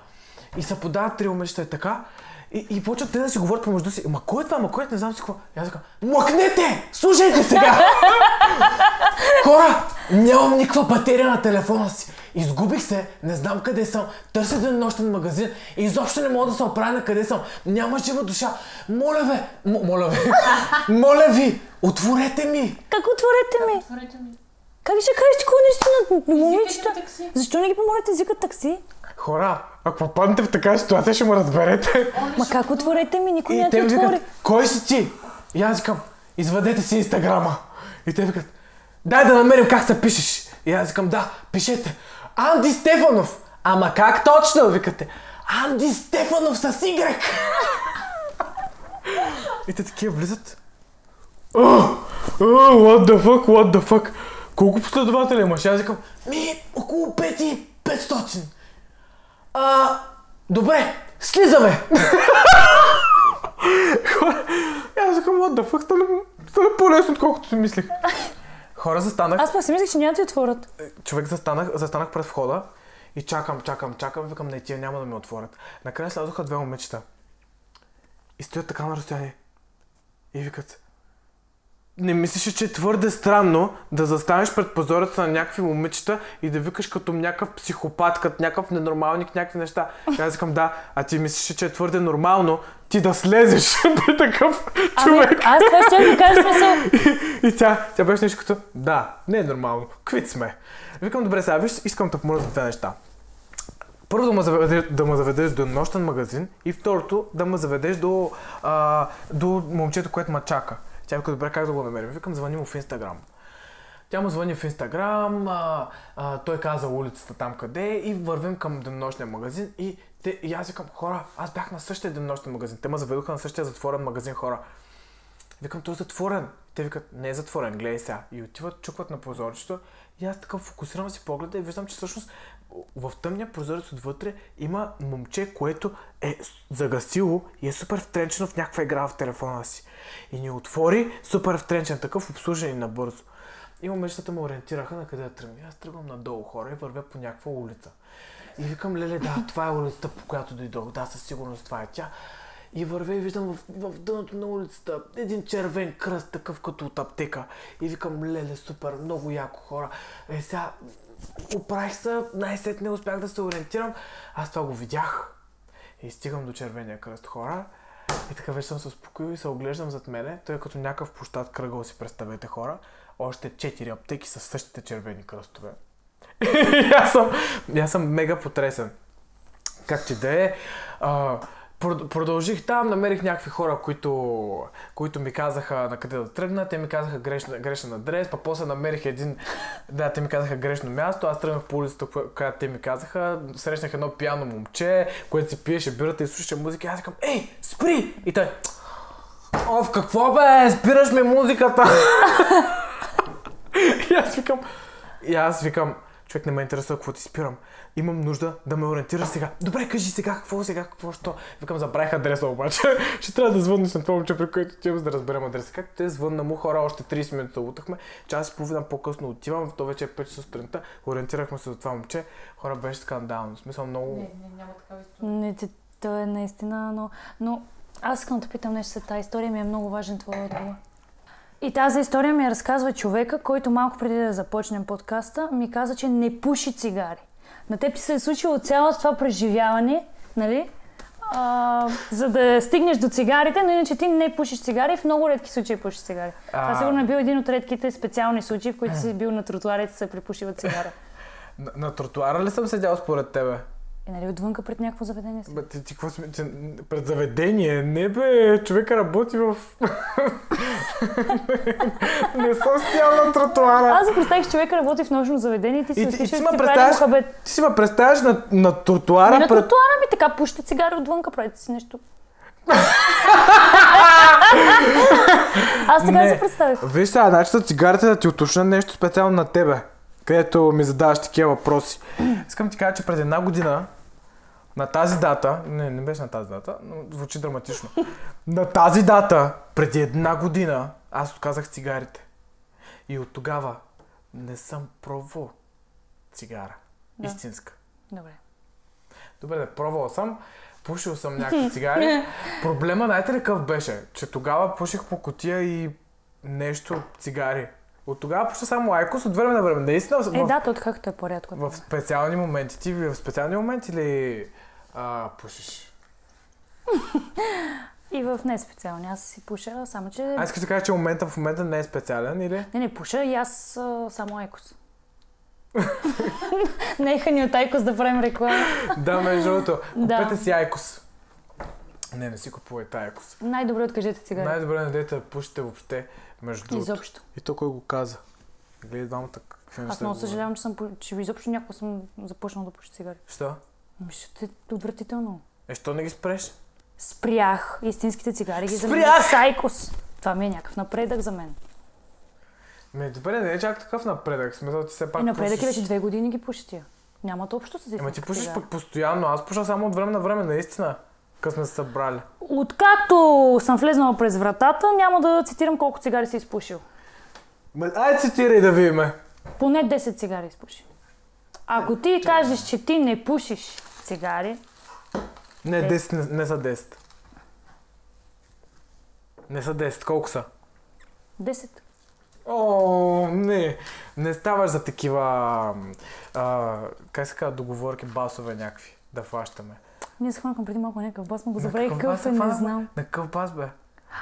И се подават три момичета и така. И, и почват те да си говорят помежду си. Ма кой е това? Ма кой е? Не знам си какво. И аз викам, млъкнете! Слушайте сега! Хора, нямам никаква батерия на телефона си. Изгубих се, не знам къде съм, търся един нощен магазин и изобщо не мога да се оправя на къде съм. Няма жива душа. Моля ви, м- моля ви, моля ви, отворете ми. как отворете ми? Отворете ми. Как ще кажеш такова нещо на момичета? Защо не ги помолите да такси? Хора, ако попаднете в такава ситуация, ще ме разберете. Ма как отворете ми? Никой няма те отвори. викат, кой си ти? И аз викам, извадете си инстаграма. И те викат, дай да намерим как се пишеш. И аз викам, да, пишете. Анди Стефанов. Ама как точно, викате? Анди Стефанов с Y. И те такива влизат. О, о, what the fuck, what the fuck. Колко последователи имаш? Аз викам, ми, около 5 и 500. А, добре, слизаме. Аз викам, what the fuck, стана, стана по-лесно, отколкото си мислех. Хора, застанах, Аз пък си мислех, че няма да ти отворят. човек застанах, застанах пред входа и чакам, чакам, чакам, викам, не, тия няма да ми отворят. Накрая слязоха две момичета. И стоят така на разстояние. И викат, не мислиш, че е твърде странно да застанеш пред прозореца на някакви момичета и да викаш като някакъв психопат, като някакъв ненормалник, някакви неща. И Аз викам, да, а ти мислиш, че е твърде нормално ти да слезеш при такъв човек. Ами, аз това ще да кажа смисъл. И тя, тя беше нещо като, да, не е нормално, квит сме. Викам, добре, сега виж, искам да помоля за две неща. Първо да ме заведеш, да ме заведеш до нощен магазин и второто да ме заведеш до, а, до момчето, което ме чака. Тя вика, добре, как да го намерим? Викам, звъни му в Инстаграм. Тя му звъни в Инстаграм, а, а, той каза улицата там къде и вървим към денонощния магазин и, те, и аз викам, хора, аз бях на същия денонощен магазин. Те ме заведоха на същия затворен магазин хора. Викам, той е затворен. Те викат, не е затворен, гледай сега. И отиват, чукват на прозорчето и аз така фокусирам си погледа и виждам, че всъщност в тъмния прозорец отвътре има момче, което е загасило и е супер втренчено в някаква игра в телефона си. И ни отвори супер втренчен, такъв обслужен и набързо. И момичетата ме ориентираха на къде да тръгна. Аз тръгвам надолу хора и вървя по някаква улица. И викам, леле, да, това е улицата, по която дойдох. Да, със сигурност това е тя. И вървя и виждам в, в дъното на улицата един червен кръст, такъв като от аптека. И викам, леле, супер, много яко хора. Е, сега, оправих се, най-сетне успях да се ориентирам. Аз това го видях. И стигам до червения кръст хора. И така вече съм се успокоил и се оглеждам зад мене. Той е като някакъв площад кръгъл си представете хора. Още четири аптеки с същите червени кръстове. аз съм, аз съм мега потресен. Както и да е. а, Продължих там, намерих някакви хора, които, които ми казаха на къде да тръгна. Те ми казаха грешна, грешен адрес, па после намерих един... Да, те ми казаха грешно място. Аз тръгнах по улицата, която те ми казаха. Срещнах едно пияно момче, което си пиеше бирата и слушаше музика. Аз викам, ей, спри! И той, О, в какво бе? Спираш ми музиката! и аз викам, и аз викам, човек не ме интересува какво ти спирам. Имам нужда да ме ориентираш сега. Добре, кажи сега какво, сега какво, що? Викам, забравих адреса обаче. Ще трябва да звъннеш на това момче, при което отивам, за да разберем адреса. Както те звънна му хора, още 30 минути се лутахме. Час и половина по-късно отивам, то вече е 5 часа сутринта. Ориентирахме се за това момче. Хора, беше скандално. В смисъл много... Не, не, няма такава история. Не, то е наистина, но, но аз искам да питам нещо за тази история, ми е много важен твой отговор. И тази история ми разказва човека, който малко преди да започнем подкаста, ми каза, че не пуши цигари. На теб ти се е случило цялото това преживяване, нали? А, за да стигнеш до цигарите, но иначе ти не пушиш цигари, в много редки случаи пушиш цигари. Това А. сигурно е бил един от редките специални случаи, в които си бил на тротуарите и се припушила цигара. На, на тротуара ли съм седял според тебе? И нали отвънка пред някакво заведение си. Бе, ти, ти какво сме, пред заведение? Не бе, човека работи в... не съм стоял на тротуара. Аз си представих, че човек работи в нощно заведение и ти си И ти- отишъл ти и ме си представяш-. Ти си ме представяш на, на тротуара Ами на пред... тротуара ми така, пушите цигари отвънка, правите си нещо. Аз така Не. си представих. Виж сега, значи цигарите да ти уточня нещо специално на тебе, където ми задаваш такива въпроси. Искам ти кажа, че преди една година, на тази дата, не, не беше на тази дата, но звучи драматично. на тази дата, преди една година, аз отказах цигарите. И от тогава не съм пробвал цигара. Да. Истинска. Добре. Добре, да, пробвал съм. Пушил съм някакви цигари. Проблема, знаете ли какъв беше? Че тогава пуших по котия и нещо цигари. От тогава пуша само айкос от време на време. Наистина, в, Е, да, то както е по-рядко. в специални моменти. Ти в специални моменти ли а, пушиш? И в не специални. Аз си пуша, само че... Аз искам да кажа, че момента в момента не е специален или? Не, не, пуша и аз а, само айкос. Неха ни от айкос да правим реклама. да, между другото. Купете си айкос. Не, не си купувайте айкос. Най-добре откажете цигари. Най-добре не да пушите въобще, между. Изобщо. И то кой го каза? Гледай двамата какви Аз много съжалявам, че съм, че изобщо някога съм започнал да пуша цигари. Що? Ами, ще е отвратително. Е, що не ги спреш? Спрях истинските цигари ги Спрях! замених с айкос. Това ми е някакъв напредък за мен. Ме, добре, не е чак такъв напредък. Смисъл, ти все пак И напредък е пушиш. вече две години ги пуши тия. Нямат общо с Ема ти пушиш пък постоянно. Аз пуша само от време на време, наистина. Къс сме се събрали. Откакто съм влезнала през вратата, няма да цитирам колко цигари си изпушил. Ме, ай цитирай да видиме. Поне 10 цигари изпуши. Ако ти кажеш, че ти не пушиш цигари, Не, Е. 10, не, не са 10. Не са 10. Колко са? 10. О, не. Не ставаш за такива, а, как се казва, договорки, басове някакви да фащаме. Ние се хванахме преди малко някакъв бас, му го забравих какъв се е, не знам. На какъв бас бе?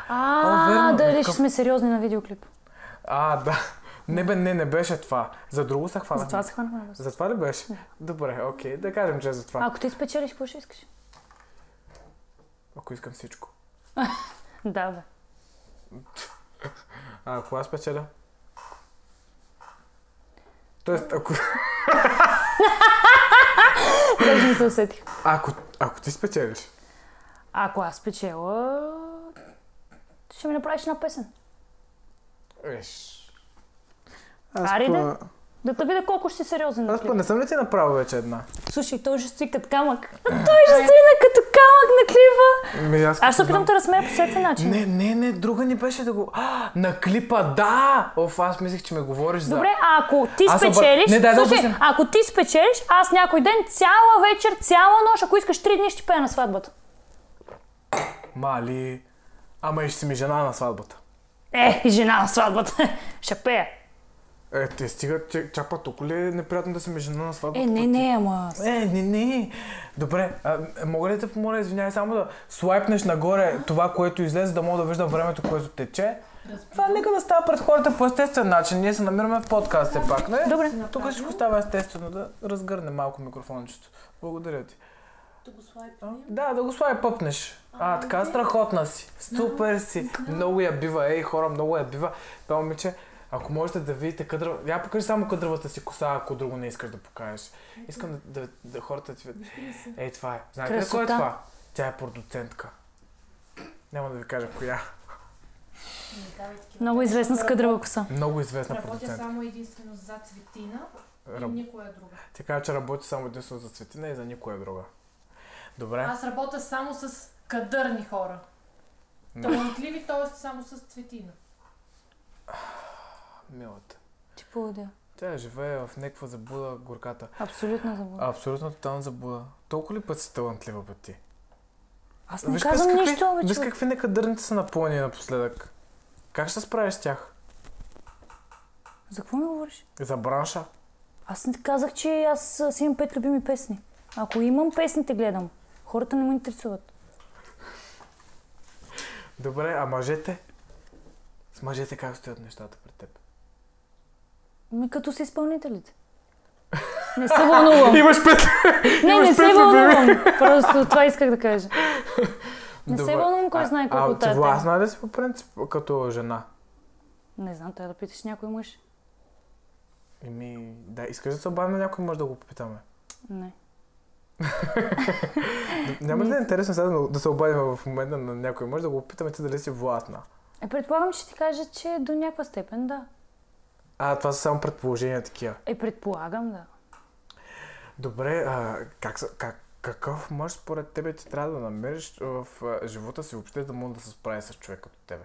А, дали какъв- ще сме сериозни на видеоклип. А, да. Не бе, не, не беше това. За друго се хванахме. Затова се хванахме. За това ли беше? Добре, окей. Да кажем, че е за това. Ако ти спечелиш, какво ще искаш? Ако искам всичко. Да, бе. А ако аз печеля? Тоест, ако, Даже не се усетих. ако, ако ти спечелиш, Ако аз спечела, ще ми направиш една песен. Виж. Аз Ари па- да. Да те видя колко ще си сериозен. на Аз па не съм ли ти направил вече една? Слушай, той ще стои като камък. той ще стои като камък на клипа. Ми, аз, Аз ще опитам да разсмея по всеки начин. Не, не, не, друга ни беше да го... А, на клипа, да! Оф, аз мислех, че ме говориш за... Добре, а ако ти Аз спечелиш, Не, дай да слушай, обясня. ако ти спечелиш, аз някой ден, цяла вечер, цяла нощ, ако искаш три дни, ще пея на сватбата. Мали... Ама и ще си ми жена на сватбата. Е, жена на сватбата. ще пея. Е, те стига, че, чак па толкова ли е неприятно да си ми жена на сватбата? Е, не, не, ама... Е, не, не. Добре, а, мога ли да те помоля, извинявай, само да слайпнеш нагоре това, което излезе, да мога да виждам времето, което тече? Това нека да става пред хората по естествен начин. Ние се намираме в подкаст все пак, не? Добре. Тук всичко става естествено, да разгърне малко микрофончето. Благодаря ти. Да го слайпнем. А, Да, да го слай пъпнеш. А, така страхотна си. Супер си. Много я бива, ей хора, много я бива. Това момиче, ако можете да видите кадър... Я покажи само кадровата си коса, ако друго не искаш да покажеш. Искам да, да, да хората ти видят. Ей, това е. Знаете ли кой е това? Тя е продуцентка. Няма да ви кажа коя. Много известна с кадрава коса. Много известна Работя продуцентка. само единствено за цветина и Раб... никоя друга. Тя казва, че работи само единствено за цветина и за никоя друга. Добре. Аз работя само с кадърни хора. Талантливи, т.е. само с цветина. Милата. Ти поводя. Тя живее в някаква забуда горката. Абсолютно забуда. Абсолютно тотална забуда. Толкова ли път си талантлива път ти? Аз не Виж казвам какви, нищо, бе, Виж какви некадърници са напълни напоследък. Как ще се справиш с тях? За какво ми говориш? За бранша? Аз не казах, че аз си имам пет любими песни. Ако имам песните, гледам. Хората не ме интересуват. Добре, а мъжете? С мъжете как стоят нещата пред теб? Ми като са изпълнителите. Не се вълнувам. Имаш пет! Не, имаш не се вълнувам. Просто това исках да кажа. Не се Добре. вълнувам кой А- знае колко А, тази ти тема. властна ли си по принцип като жена? Не знам, трябва да питаш някой мъж. Еми, да, искаш да се обадим на някой, може да го попитаме. Не. Няма ли да е интересно сега да, да се обадим в момента на някой, може да го попитаме ти дали си властна? Е, предполагам, че ти кажа, че до някаква степен да. А, това са само предположения такива. Е, предполагам, да. Добре, а, как, как, какъв мъж според тебе ти трябва да намериш в а, живота си въобще, да може да се справи с човек като тебе?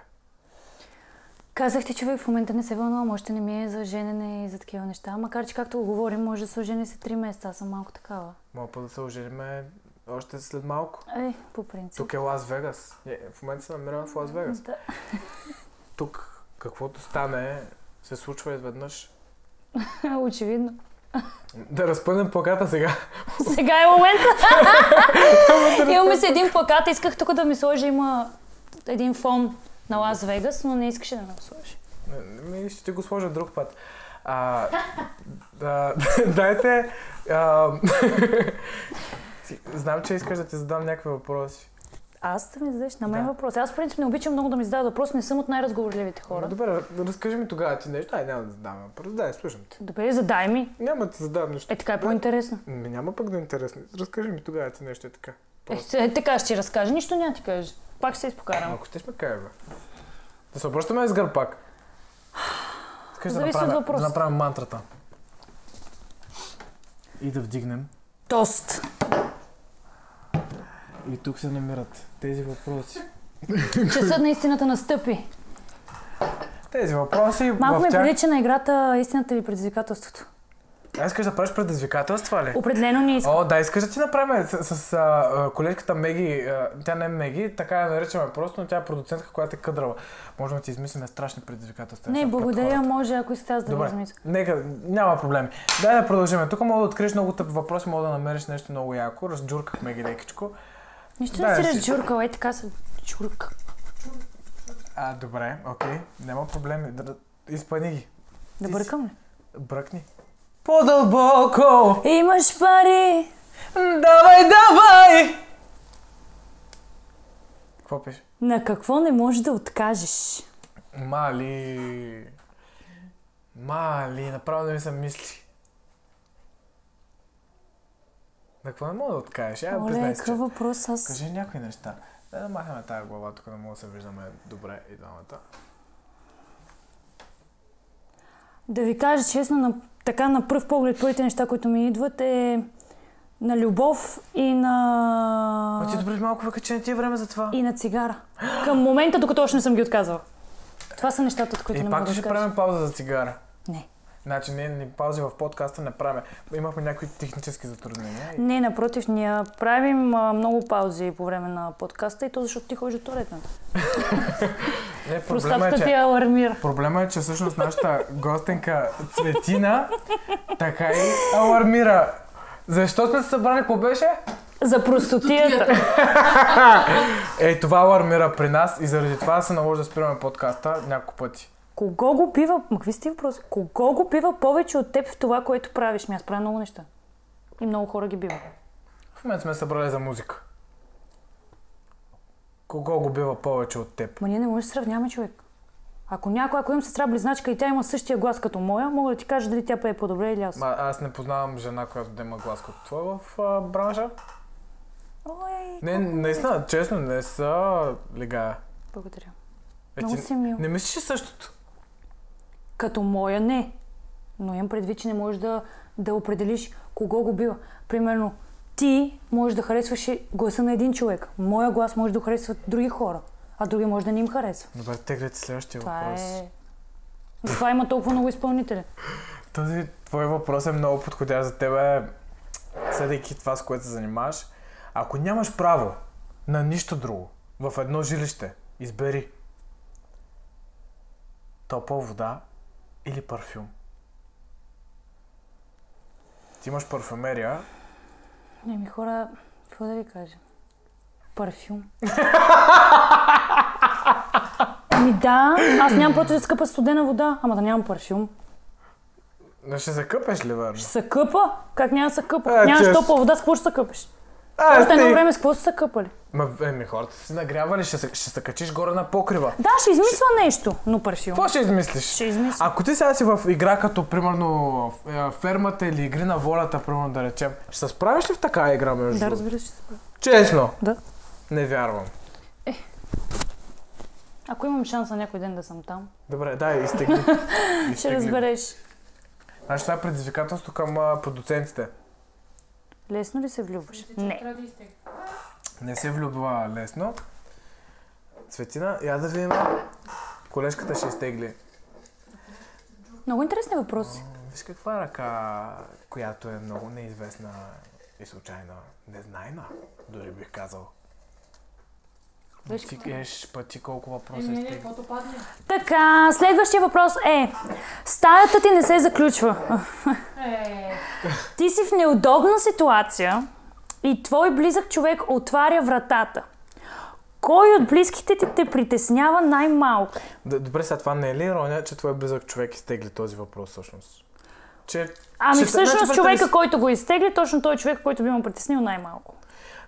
Казахте, човек в момента не се вълнувам, още не ми е за женене и за такива неща. Макар, че както го говорим, може да се ожени се 3 месеца, аз съм малко такава. Мога па да се ожениме още след малко. Е, по принцип. Тук е Лас Вегас. В момента се намираме в Лас Вегас. Да. Тук каквото стане, се случва изведнъж. Очевидно. Да разпънем плаката сега. Сега е момента. Имаме си един плакат, исках тук да ми сложи, има един фон на Лас Вегас, но не искаше да ме го сложи. Ми ще го сложа друг път. А, да, дайте... А, знам, че искаш да ти задам някакви въпроси. Аз да ми зададеш на мен Да. въпрос. Аз в принцип не обичам много да ми задават въпрос, не съм от най-разговорливите Хора. Добре, разкажи ми тогава ти нещо. Ай, няма да задавам въпрос. Дай, слушам те. Добре, задай ми. Няма да ти задавам нещо. Е, така е по-интересно. Ми няма пък да е интересно. Разкажи ми тогава ти нещо е така. Е, е, така ще ти разкажа, нищо няма ти кажа. Пак ще се изпокарам. Ако ще ме кажа, бе. Да се обръщаме с гърб пак. Искаш да направим, да направим мантрата. И да вдигнем. Тост. И тук се намират тези въпроси. Часът на истината настъпи. Тези въпроси Малко ми тях... прилича на играта Истината или предизвикателството. А искаш да правиш предизвикателства ли? Определено не искам. О, да, искаш да ти направим с, с, с а, колежката Меги, а, тя не е Меги, така я наричаме просто, но тя е продуцентка, която е къдрава. Можем да ти измислим страшни предизвикателства. Не, благодаря, може, ако искате аз да Добре, измисля. нека, няма проблеми. Дай да продължим. Тук мога да откриеш много тъп въпроси, мога да намериш нещо много яко. Разджуркахме ги лекичко. Нищо Да, не си разджуркала, е така се чурка. А, добре, окей, няма проблеми. Да, изпъни ги. Да бъркам ли? Бръкни. По-дълбоко! Имаш пари! Давай, давай! Какво пише? На какво не можеш да откажеш? Мали. Мали, направо да ми се мисли. На какво не мога да откажеш? Я Оле, признай какъв въпрос аз... Кажи някои неща. Дай да махаме тази глава, тук да мога да се виждаме добре и двамата. Да ви кажа честно, на, така на пръв поглед, първите неща, които ми идват е на любов и на... А ти добре малко вика, че не ти е време за това. и на цигара. Към момента, докато още не съм ги отказала. Това са нещата, от които И не мога пак да ще откажа. правим пауза за цигара. Не. Значи ние ни паузи в подкаста не правим. Имахме някои технически затруднения. И... Не, напротив, ние правим а, много паузи по време на подкаста и то защото ти ходиш до туалетна. Не, проблема е, Простатката ти че... алармира. Проблема е, че всъщност нашата гостенка Цветина така и алармира. Защо сме се събрали? Какво беше? За простотията. Е, това алармира при нас и заради това се наложи да спираме подкаста няколко пъти. Кого го бива... Ма какви сте въпроси? Кого го бива повече от теб в това, което правиш? Ми аз правя много неща. И много хора ги бива. В момента сме събрали за музика. Кого го бива повече от теб? Ма ние не може да сравняваме човек. Ако някой, ако имам сестра близначка и тя има същия глас като моя, мога да ти кажа дали тя пее по-добре или аз. Ма, аз не познавам жена, която да има глас като твоя в а, бранша. Ой, Не, наистина, честно, не са лега. благодаря. Е, Много ти си мил. Не мислиш ли същото? Като моя не. Но имам предвид, че не можеш да, да определиш кого го бива. Примерно, ти можеш да харесваш гласа на един човек. Моя глас може да харесва други хора, а други може да не им харесва. Добре, теглете следващия Това въпрос. е... Затова има толкова много изпълнители. Този твой въпрос е много подходящ за тебе, следейки това, с което се занимаваш. Ако нямаш право на нищо друго в едно жилище, избери топла вода или парфюм. Ти имаш парфюмерия, Не ми хора, какво да ви кажа? Парфюм. Ами да, аз нямам против да скъпа студена вода, ама да нямам парфюм. но ще закъпеш ли, верно? Ще се къпа? Как няма да се къпа? А, Нямаш чест. топла вода, с какво ще се къпеш? А, Още едно време с какво са се къпали? Ма, еми, хората са се нагрявали, ще се, ще се качиш горе на покрива. Да, ще измисля нещо, но парфюм. Какво ще измислиш? Ще измисля. Ако ти сега си в игра като, примерно, е, фермата или игри на волята, примерно да речем, ще се справиш ли в такава игра между Да, разбира се. ще се справя. Честно? Да. Не вярвам. Ако имам шанса някой ден да съм там, Добре, дай, изтегли. ще разбереш. Значи това е предизвикателство към а, продуцентите. Лесно ли се влюбваш? Не. Не се влюбва лесно. Цветина, я да видим. Колежката ще изтегли. Много интересни въпроси. Виж каква ръка, която е много неизвестна и случайна. Незнайна, дори бих казал. Виж Ти еш пъти колко въпроса каквото падне. Така, следващия въпрос е. Стаята ти не се заключва. Е, Ти си в неудобна ситуация и твой близък човек отваря вратата. Кой от близките ти те притеснява най-малко? Д- Добре, сега това не е ли ирония, че твой близък човек изтегли този въпрос всъщност? Че, Ами че- всъщност представи човека, който го изтегли, точно той е човек, който би му притеснил най-малко.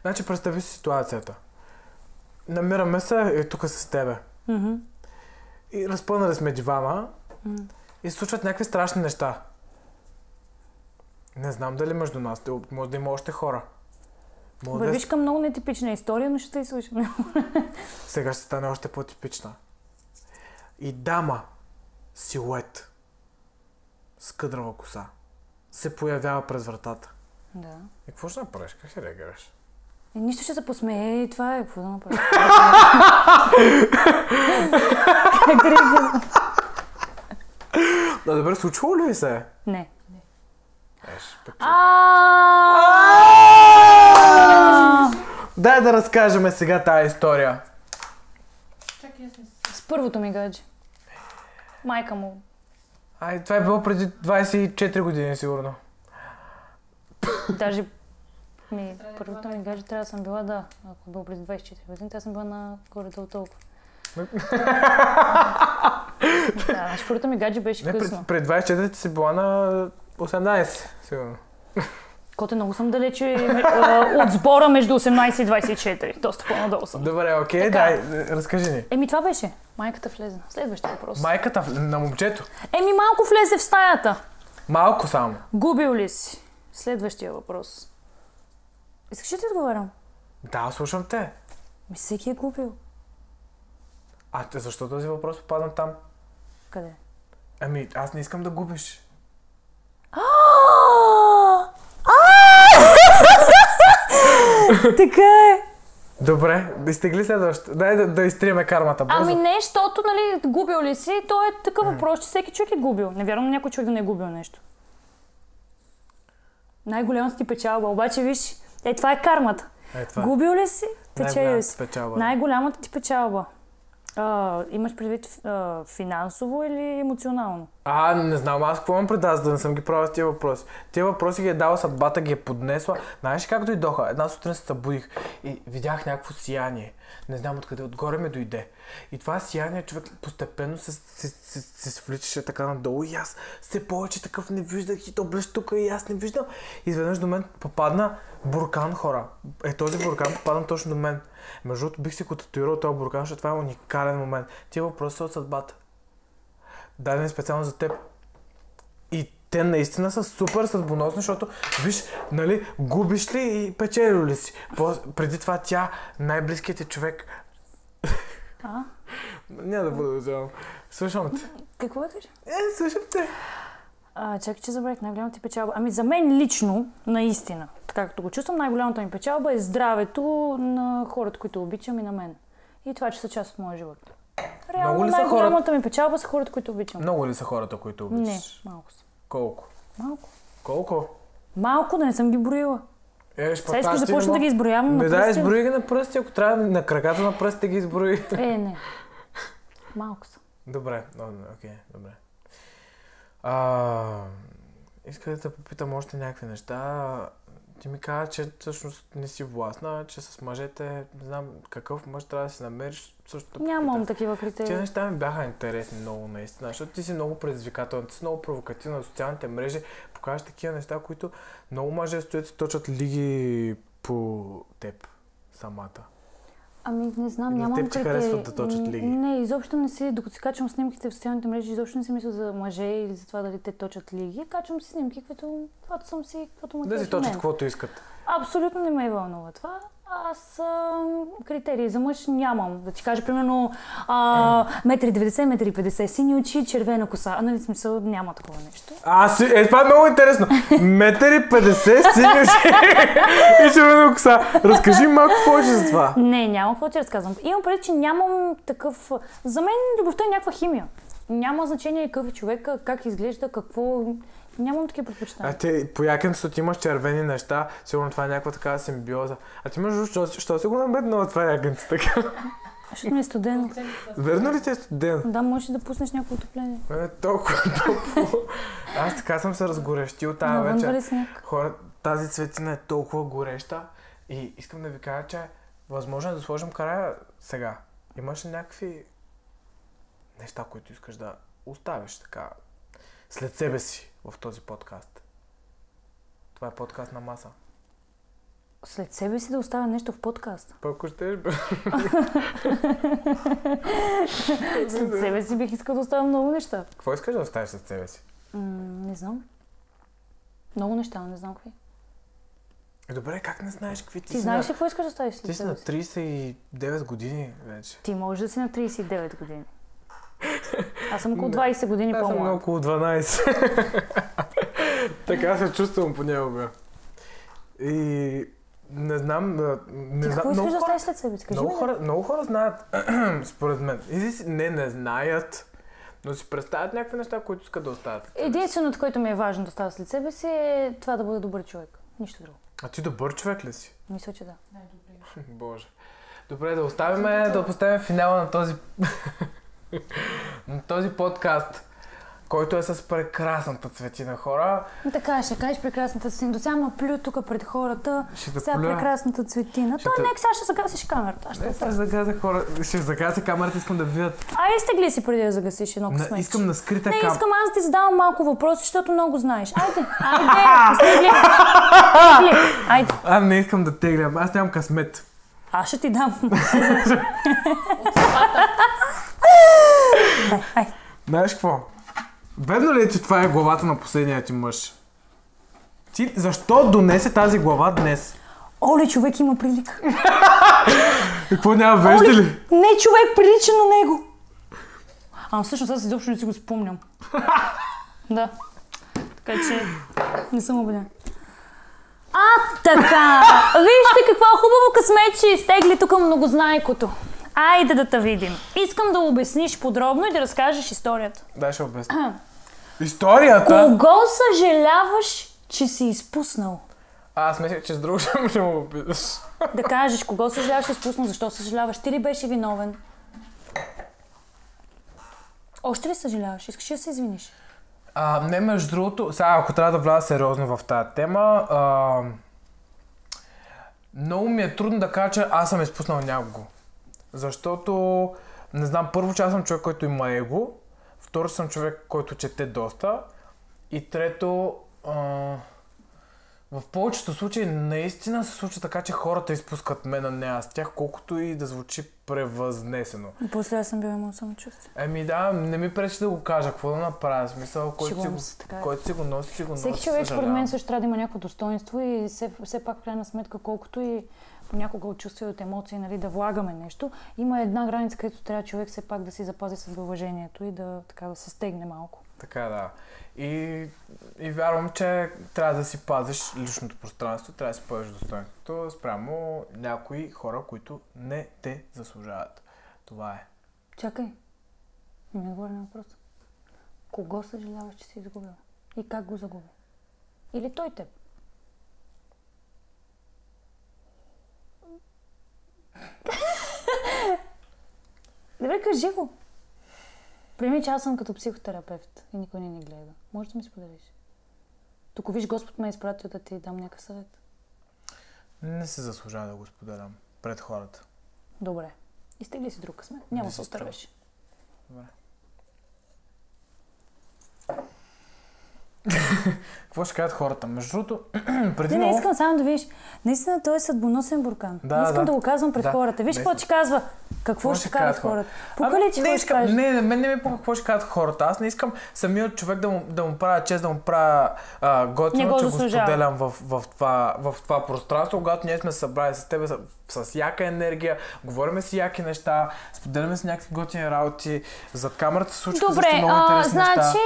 Значи представи си ситуацията. Намираме се и тук с тебе. И разпънали сме дивана и се случват някакви страшни неща. Не знам дали между нас, може да има още хора. Да е- Вървиш към много нетипична история, но ще те изслушам. сега ще стане още по-типична. И дама, силует, с къдрава коса, се появява през вратата. Да. И какво ще направиш? Как ще реагираш? И нищо ще се посмее и това е. Какво да направя? Как да добре, случвало ли ви се? Не. Еш, пък. Дай да разкажем сега тази история. С първото ми гадже. Майка му. Ай, това е било преди 24 години, сигурно. Даже ми, Трябва да е първото ми гадже трябва да съм била, да, ако било преди 24 години, тя съм била на горе-долу толкова. да, значи първото ми гадже беше Не, пред, късно. пред 24 ти си била на 18, сигурно. Коте много съм далече а, от сбора между 18 и 24. Доста по-надолу съм. Добре, окей, Така. дай, разкажи ни. Еми това беше. Майката влезе. Следващия въпрос. Майката на момчето. Еми малко влезе в стаята. Малко само. Губил ли си? Следващия въпрос. Искаш ли да ти отговарям? Да, слушам те. Ми всеки е губил. А те, защо този въпрос попадна там? Къде? Ами, аз не искам да губиш. така е. Добре, да изтегли следващото. Дай да, да изтриеме кармата. Бързо. Ами не, защото, нали, губил ли си, то е такъв въпрос, че всеки човек е губил. Не вярвам някой човек да не е губил нещо. Най-голямата ти печалба, обаче виж, е това е кармата. Е, това. Губил ли си, печелил си. Най-голямата ти печалба. А, имаш предвид а, финансово или емоционално? А, не знам аз какво имам пред аз, да не съм ги правил с тия въпроси. Тия въпроси ги е дала съдбата, ги е поднесла. Знаеш ли как дойдоха? Една сутрин се събудих и видях някакво сияние. Не знам откъде, отгоре ми дойде. И това сияние човек постепенно се, се, се, се свличаше така надолу и аз все повече такъв не виждах и то беше тук и аз не виждам. Изведнъж до мен попадна буркан хора. Е, този буркан попадна точно до мен. Между другото бих си го татуирал този буркан, защото това е уникален момент. Тия въпроси са от съдбата дадени специално за теб. И те наистина са супер съдбоносни, защото, виж, нали, губиш ли и печелил ли си. По- преди това тя, най-близкият ти човек... А? Няма да продължавам. Слушам те. Какво да кажа? Е, слушам те. А, чакай, че забравих най-голямата ти печалба. Ами за мен лично, наистина, така като го чувствам, най-голямата ми печалба е здравето на хората, които обичам и на мен. И това, че са част от моя живот. Реално най-голямата ми печалба са хората, които обичам. Много ли са хората, които Не, обичаш? малко са. Колко? Малко. Колко? Малко да не съм ги броила. Е, Сега искаш да почна да ги изброявам на Не, да, изброи ги на пръсти, ако трябва на краката на пръстите ги изброи. Е, не. Малко са. Добре, окей, добре. А, иска да те попитам още някакви неща. Ти ми каза, че всъщност не си властна, че с мъжете, не знам какъв мъж трябва да си намериш. Също Нямам такива критерии. неща ми бяха интересни много наистина, защото ти си много предизвикателна, ти си много провокативна на социалните мрежи, покажеш такива неща, които много мъже стоят и точат лиги по теб самата. Ами не знам, На нямам теб ти харесват да точат лиги? Не, изобщо не си, докато си качвам снимките в социалните мрежи, изобщо не си мисля за мъже или за това дали те точат лиги. Качвам си снимки, като, каквото съм си, каквото му Да си точат мен. каквото искат. Абсолютно не ме вълнува това. Аз а, критерии за мъж нямам. Да ти кажа, примерно, а, метри 90, метри 50, сини очи, червена коса. А нали смисъл няма такова нещо. А, си, е, това е много интересно. Метър и 50 сини очи и червена коса. Разкажи малко повече за това. Не, няма какво ти разказвам. Имам преди, че нямам такъв... За мен любовта е някаква химия. Няма значение какъв е човека, как изглежда, какво... Нямам такива А предпочитания. ти по якенцето ти имаш червени неща, сигурно това е някаква такава симбиоза. А ти между що, що си го набеднала това якенце така? Защото ми е студено. Верно ли ти е студен? Да, можеш да пуснеш някакво отопление. Е толкова топло. Аз така съм се разгорещил тази Навън вечер. Хора, тази цветина е толкова гореща и искам да ви кажа, че възможно е да сложим края сега. Имаш ли някакви неща, които искаш да оставиш така след себе си в този подкаст? Това е подкаст на маса. След себе си да оставя нещо в подкаст. Пък ако щеш, бе. След себе си бих искал да оставя много неща. Какво искаш да оставиш след себе си? М, не знам. Много неща, но не знам какви. Е, добре, как не знаеш какви ти, Ти знаеш ли какво искаш да оставиш Ти след си на себе си? 39 години вече. Ти можеш да си на 39 години. Аз съм около 20 години Аз съм около 12. така се чувствам понякога. И не знам, не Ти знам, много да хора, след себе си? Кажи много, ми. хора, много хора знаят, според мен, или не, не знаят, Но си представят някакви неща, които искат да оставят. Единственото, което ми е важно да остава след себе си е това да бъда добър човек. Нищо друго. А ти добър човек ли си? Мисля, че да. Най-добре. Боже. Добре, да оставим, да поставим финала на този, на този подкаст, който е с прекрасната цветина хора. Така, ще кажеш прекрасната цветина. До сега ма плю тук пред хората. Ще те сега плюя. прекрасната цветина. Ще Той те- нека сега ще загасиш камерата. Ще, Не, ще загазя хора, ще загазя камерата, искам да видят. а изтегли си преди да загасиш едно На, късметче. искам на скрита Не, кам... искам аз да ти задавам малко въпроси, защото много знаеш. Айде, айде. Изтегли. Айде, А, не искам да теглям, аз нямам късмет. аз ще ти дам. Знаеш какво? Ведно ли е, че това е главата на последния ти мъж? Ти защо донесе тази глава днес? Оле, човек има прилика. Какво няма вежда ли? Не, човек прилича на него. А всъщност аз изобщо не си го спомням. да. Така че не съм убеден. А, така! Вижте какво хубаво късмет, че изтегли тук многознайкото. Айде да те видим. Искам да обясниш подробно и да разкажеш историята. Дай ще обясня. Историята? Кого съжаляваш, че си изпуснал? А, аз мислех, че с друг ще ще му опиташ. Да кажеш, кого съжаляваш, че изпуснал, защо съжаляваш? Ти ли беше виновен? Още ли съжаляваш? Искаш ли да се извиниш? А, не, между другото, сега ако трябва да вляза сериозно в тази тема, а, много ми е трудно да кажа, че аз съм изпуснал някого. Защото, не знам, първо, че аз съм човек, който има его, второ, съм човек, който чете доста и трето, а, в повечето случаи наистина се случва така, че хората изпускат мен, а не аз тях, колкото и да звучи превъзнесено. После аз съм била имал самочувствие. Еми да, не ми пречи да го кажа, какво да направя, смисъл, който си, го, така е. който си го носи, си го носи. Всеки човек, според мен, също трябва да има някакво достоинство и все, все пак, в крайна сметка, колкото и понякога от чувства и от емоции, нали, да влагаме нещо, има една граница, където трябва човек все пак да си запази с уважението и да, така, да се стегне малко. Така да. И, и вярвам, че трябва да си пазиш личното пространство, трябва да си пазиш достоинството спрямо някои хора, които не те заслужават. Това е. Чакай. Не ми отговори на въпроса. Кого съжаляваш, че си изгубил? И как го загуби? Или той теб? Добре, кажи го. Приеми, че аз съм като психотерапевт и никой не ни гледа. Може да ми споделиш. Тук виж, Господ ме е изпратил да ти дам някакъв съвет. Не се заслужава да го споделям пред хората. Добре. Изтегли си друг късмет. Няма да се се струва. Какво ще кажат хората? Между другото, преди Не, не искам само да видиш. Наистина той е съдбоносен буркан. Да, не искам да. да, го казвам пред Да, хората. Виж какво ти казва. Какво ще кажат хората? Пука ли ти не, ще искам, кажат? не, не, мен не ми пука какво ще кажат хората. Аз не искам самият човек да му, да му правя чест, да му правя готино, го че го споделям в, в, това, в това пространство, когато ние сме събрали с теб с, яка енергия, говориме си яки неща, споделяме си някакви готини работи, зад камерата се случват Добре, много а, неща. значи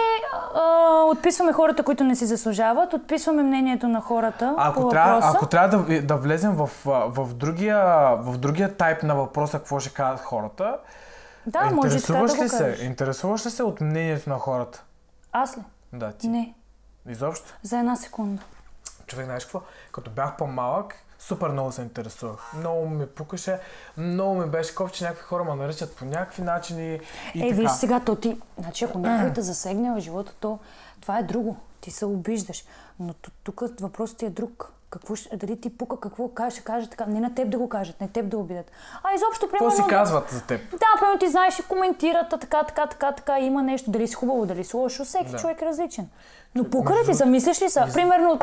а, отписваме хората, които не си заслужават, отписваме мнението на хората Ако по трябва, въпроса. ако трябва да, да влезем в, в, другия, в другия тайп на въпроса, какво ще кажат хората, Да, може да интересуваш го ли се? кажеш. Интересуваш ли се от мнението на хората? Аз ли? Да, ти. Не, Изобщо. за една секунда. Човек, знаеш какво? Като бях по-малък, супер много се интересувах. Много ми пукаше, много ми беше коф, че някакви хора ме наричат по някакви начини и е, така. виж сега, то ти, значи ако някой те засегне в живота, то това е друго. Ти се обиждаш. Но ту- тук въпросът ти е друг. Какво ще, дали ти пука, какво каже, ще каже така. Не на теб да го кажат, не теб да обидят. А изобщо, Какво примерно... си да- казват за теб? Да, примерно ти знаеш и коментират, а така, така, така, така, има нещо, дали си хубаво, дали си лошо, всеки Да. човек е различен. Но пука ли ти, замислиш ли са? Примерно,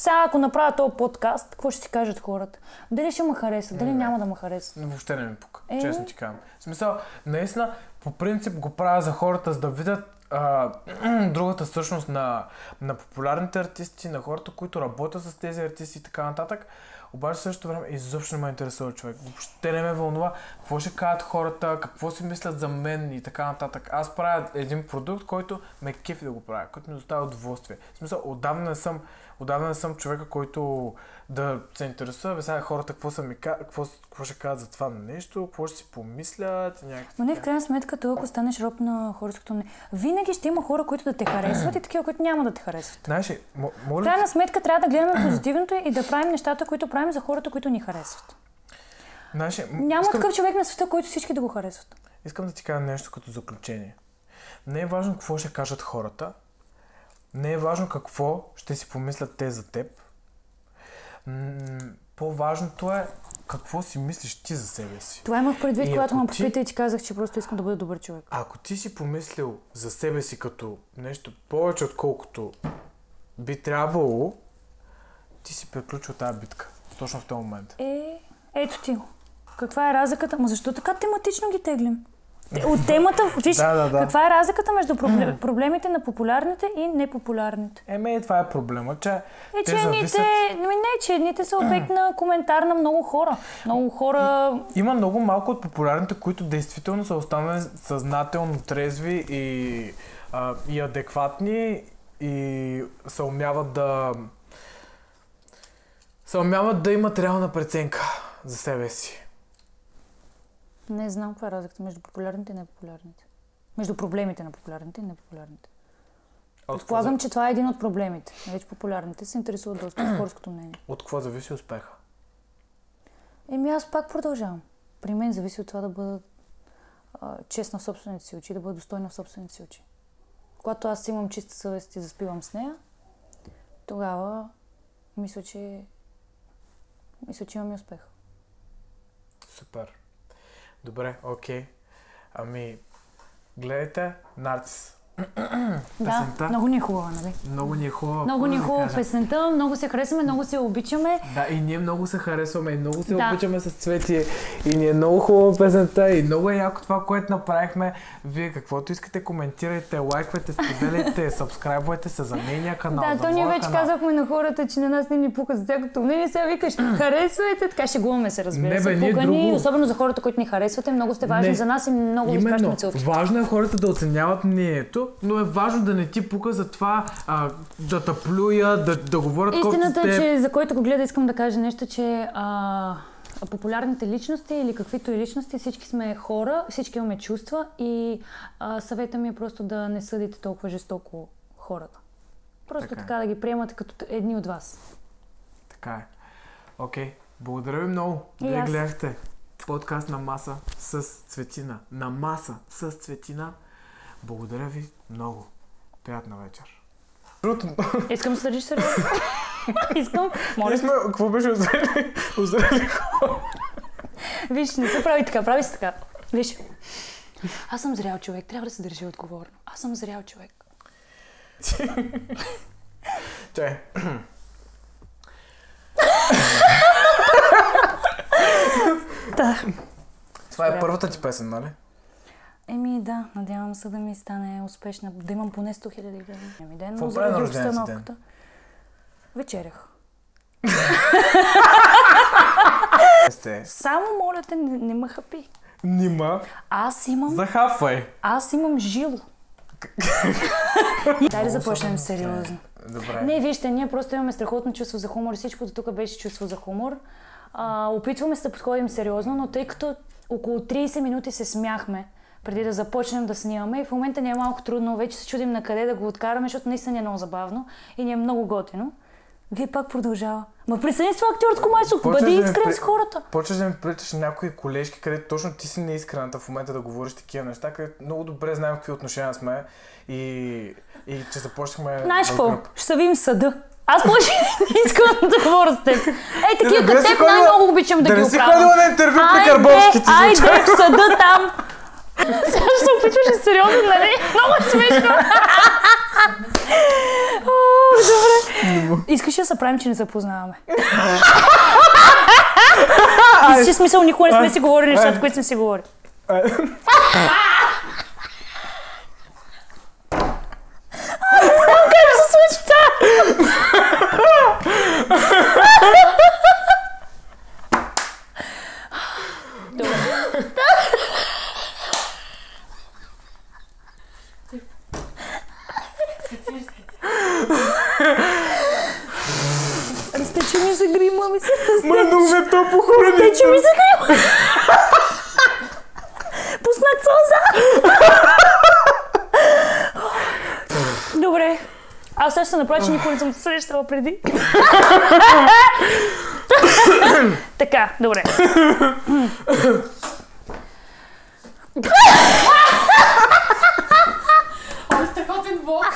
сега ако направя този подкаст, какво ще си кажат хората? Дали ще ме харесат, дали няма да ме харесат? Въобще не ми пука, Е. честно ти казвам. В смисъл, наистина, по принцип го правя за хората, за да видят а, другата същност на, на популярните артисти, на хората, които работят с тези артисти и така нататък. Обаче в същото време изобщо не ме интересува човек. Въобще не ме вълнува какво ще кажат хората, какво си мислят за мен и така нататък. Аз правя един продукт, който ме кефи да го правя, който ми доставя удоволствие. В смисъл, отдавна не съм, отдавна не съм човека, който да се интересува, сега хората какво, са ми, ка- какво, какво ще кажат за това нещо, какво ще си помислят, някакви. Но не, в крайна сметка, той ако станеш роб на хорското не. Винаги ще има хора, които да те харесват и такива, които няма да те харесват. Знаеш, ли, мо- В моля, крайна сметка трябва да гледаме позитивното и да правим нещата, които правим за хората, които ни харесват. знаеш, м- Няма искам, такъв човек на света, който всички да го харесват. искам да ти кажа нещо като заключение. Не е важно какво ще кажат хората, не е важно какво ще си помислят те за теб. По-важното е какво си мислиш ти за себе си. Това имах предвид, И когато ме попита и ти казах, че просто искам да бъда добър човек. Ако ти си помислил за себе си като нещо повече, отколкото би трябвало, ти си приключил тази битка. Точно в този момент. Е, ето ти. Каква е разликата? Ма защо така тематично ги теглим? Те- От темата, виж, Да, да, да. каква е разликата между проблем, проблемите на популярните и непопулярните? Еме, това е проблема, че Е, те че едните, зависят... ами не, че едните са обект на коментар на много хора. Много хора... Има много малко от популярните, които действително са останали съзнателно трезви и, а, и адекватни и се умяват да се умяват да имат реална преценка за себе си. Не знам каква е разликата между популярните и непопулярните. Между проблемите на популярните и непопулярните. Предполагам, че това е един от проблемите. Вече популярните се интересуват доста от хорското мнение. от какво зависи успеха? Еми аз пак продължавам. При мен зависи от това да бъда а, честна в собствените си очи, да бъда достойна в собствените си очи. Когато аз имам чиста съвест и заспивам с нея, тогава мисля, че мисля, че имам и успех. Супер. Добре, окей. Ами, гледайте Нарцис. Песента? Да, много ни е хубава, нали? Много ни е хубава. Много ни е да хубава кажа? песента, много се харесваме, много се обичаме. Да, и ние много се харесваме, и много се Да. обичаме с Цвети. И ни е много хубава песента, и много е яко това, което направихме. Вие каквото искате, коментирайте, лайквайте, споделяйте, сабскрайбвайте се за нейния канал. да, то ние вече канал. казахме на хората, че на нас не ни пука за тяхното мнение. Сега викаш, харесвайте, така шегуваме се, разбира Не, се. бе, ние Пука ни, друго- особено за хората, които ни харесвате. Много сте важни Не. за нас и много ви изпращаме целки. важно е хората да оценяват мнението, но е важно да не ти пука за това а, да те плюя, да, да говорят Истината е, че за който го гледа, искам да кажа нещо, че а, популярните личности или каквито и личности, всички сме хора, всички имаме чувства и а, съвета ми е просто да не съдите толкова жестоко хората. Просто Така така, е. да ги приемате като едни от вас. Така е. Окей, благодаря ви много. Вие аз. гледахте подкаст на маса с Цветина. На маса с Цветина. Благодаря ви много. Приятна вечер. Другото, Искам да се държиш сериозно. Искам. Моля, сме, какво беше озрели? озрели виж, не се прави така, прави се така. Виж. Аз съм зрял човек, трябва да се държи отговорно. Аз съм зрял човек. Чай. Да. Това е първата ти песен, нали? Еми да, надявам се да ми стане успешна, да имам поне 100 хиляди гледания ми ден, но заради обстановката. Вечерях. Само моля те, не, не ме хапи. Нима. Аз имам, Захапвай. аз имам жило. Дай да започнем сериозно. Добре. Не, вижте, ние просто имаме страхотно чувство за хумор и всичкото тук беше чувство за хумор. А, опитваме се да подходим сериозно, но тъй като около 30 минути се смяхме преди да започнем да снимаме и в момента ни е малко трудно, вече се чудим на къде да го откараме, защото наистина е много забавно и ни е много готино. Вие пак продължава. Ма присъедини това актьорско Почваш бъди да искрен при- с хората. Почваш да ми приличаш някои колежки, където точно ти си неискрената в момента да говориш такива неща, където много добре знаем какви отношения сме и, и че започнахме Знаеш какво? Ще се видим съда. Аз може искам да говоря с теб. Ей, такива да като теб най-много обичам да, да ги не си оправям. ходила на интервю при Айде, Карбовски, ти Айде, звуча. в съда там. Сега ще се опитваш сериозно, нали? Много е смешно. О, Добре. Искаш да се правим, че не се познаваме? Си смисъл, никога не сме си говорили нещата, които сме си говорили. Как да се случи това? Разтече че ми се грима, ми се Ма много ме топло хора. Те, че ми се грима. Пуснах сълза. Добре. Аз сега ще се направя, че никога не съм срещала преди. така, добре. Ой, страхотен бог.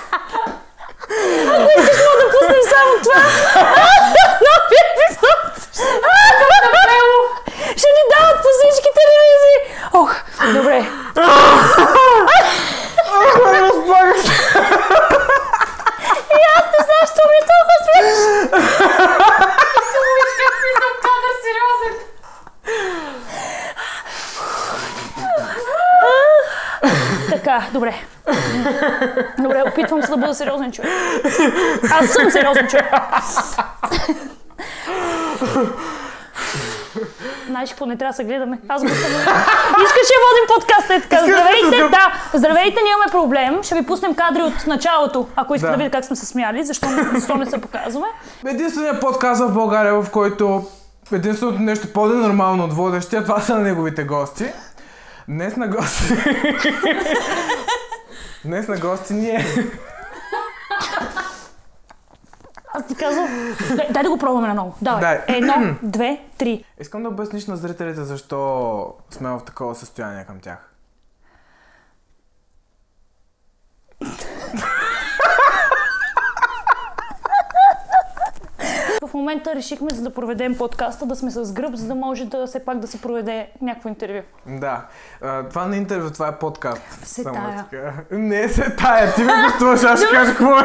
Искаш мога да пуснем само това? Нови епизод! Ще ни дават по всички телевизии! Ох, добре. Разбагах се. И аз не знам, що ми е толкова смешно. Кадър, сериозен. Така, добре. Добре, опитвам се да бъда сериозен човек. Аз съм сериозен човек. Знаеш какво не трябва да се гледаме? Аз го съм. Искаш да водим подкаст е така. Здравейте, да. Здравейте, ние имаме проблем. Ще ви пуснем кадри от началото, ако искате да, Да. видите как сме се смяли, защо, защо не се показваме. Единственият подкаст в България, в който единственото нещо по-ненормално от водещия, това са неговите гости. Днес на гости... Днес на гости ние. Аз ти казвам, дай, дай да го пробваме наново. Давай. Дай. Едно, две, три. Искам да обясниш на зрителите защо сме в такова състояние към тях. В момента решихме, за да проведем подкаста, да сме с гръб, за да може да все пак да се проведе някакво интервю. Да. А, това не е интервю, това е подкаст. Се Само тая. така. Не се тая, ти ме гостуваш, аз ще кажа какво е.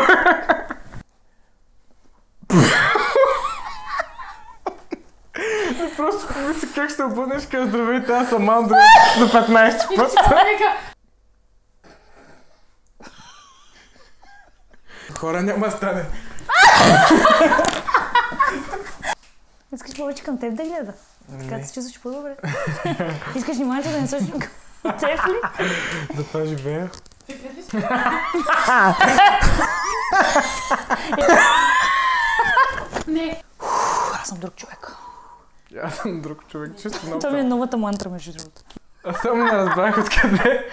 Просто помисли как ще обърнеш кажа здравейте, аз съм Андро за 15 И път. Хора няма стане. Искаш повече към теб да гледа? Така Не. се чувстваш по-добре. Искаш вниманието да не слушаш към теб ли? За това живея. Не. Аз съм друг човек. Аз съм друг човек, чисто много. Това ми е новата мантра, между другото. Аз само не разбрах откъде.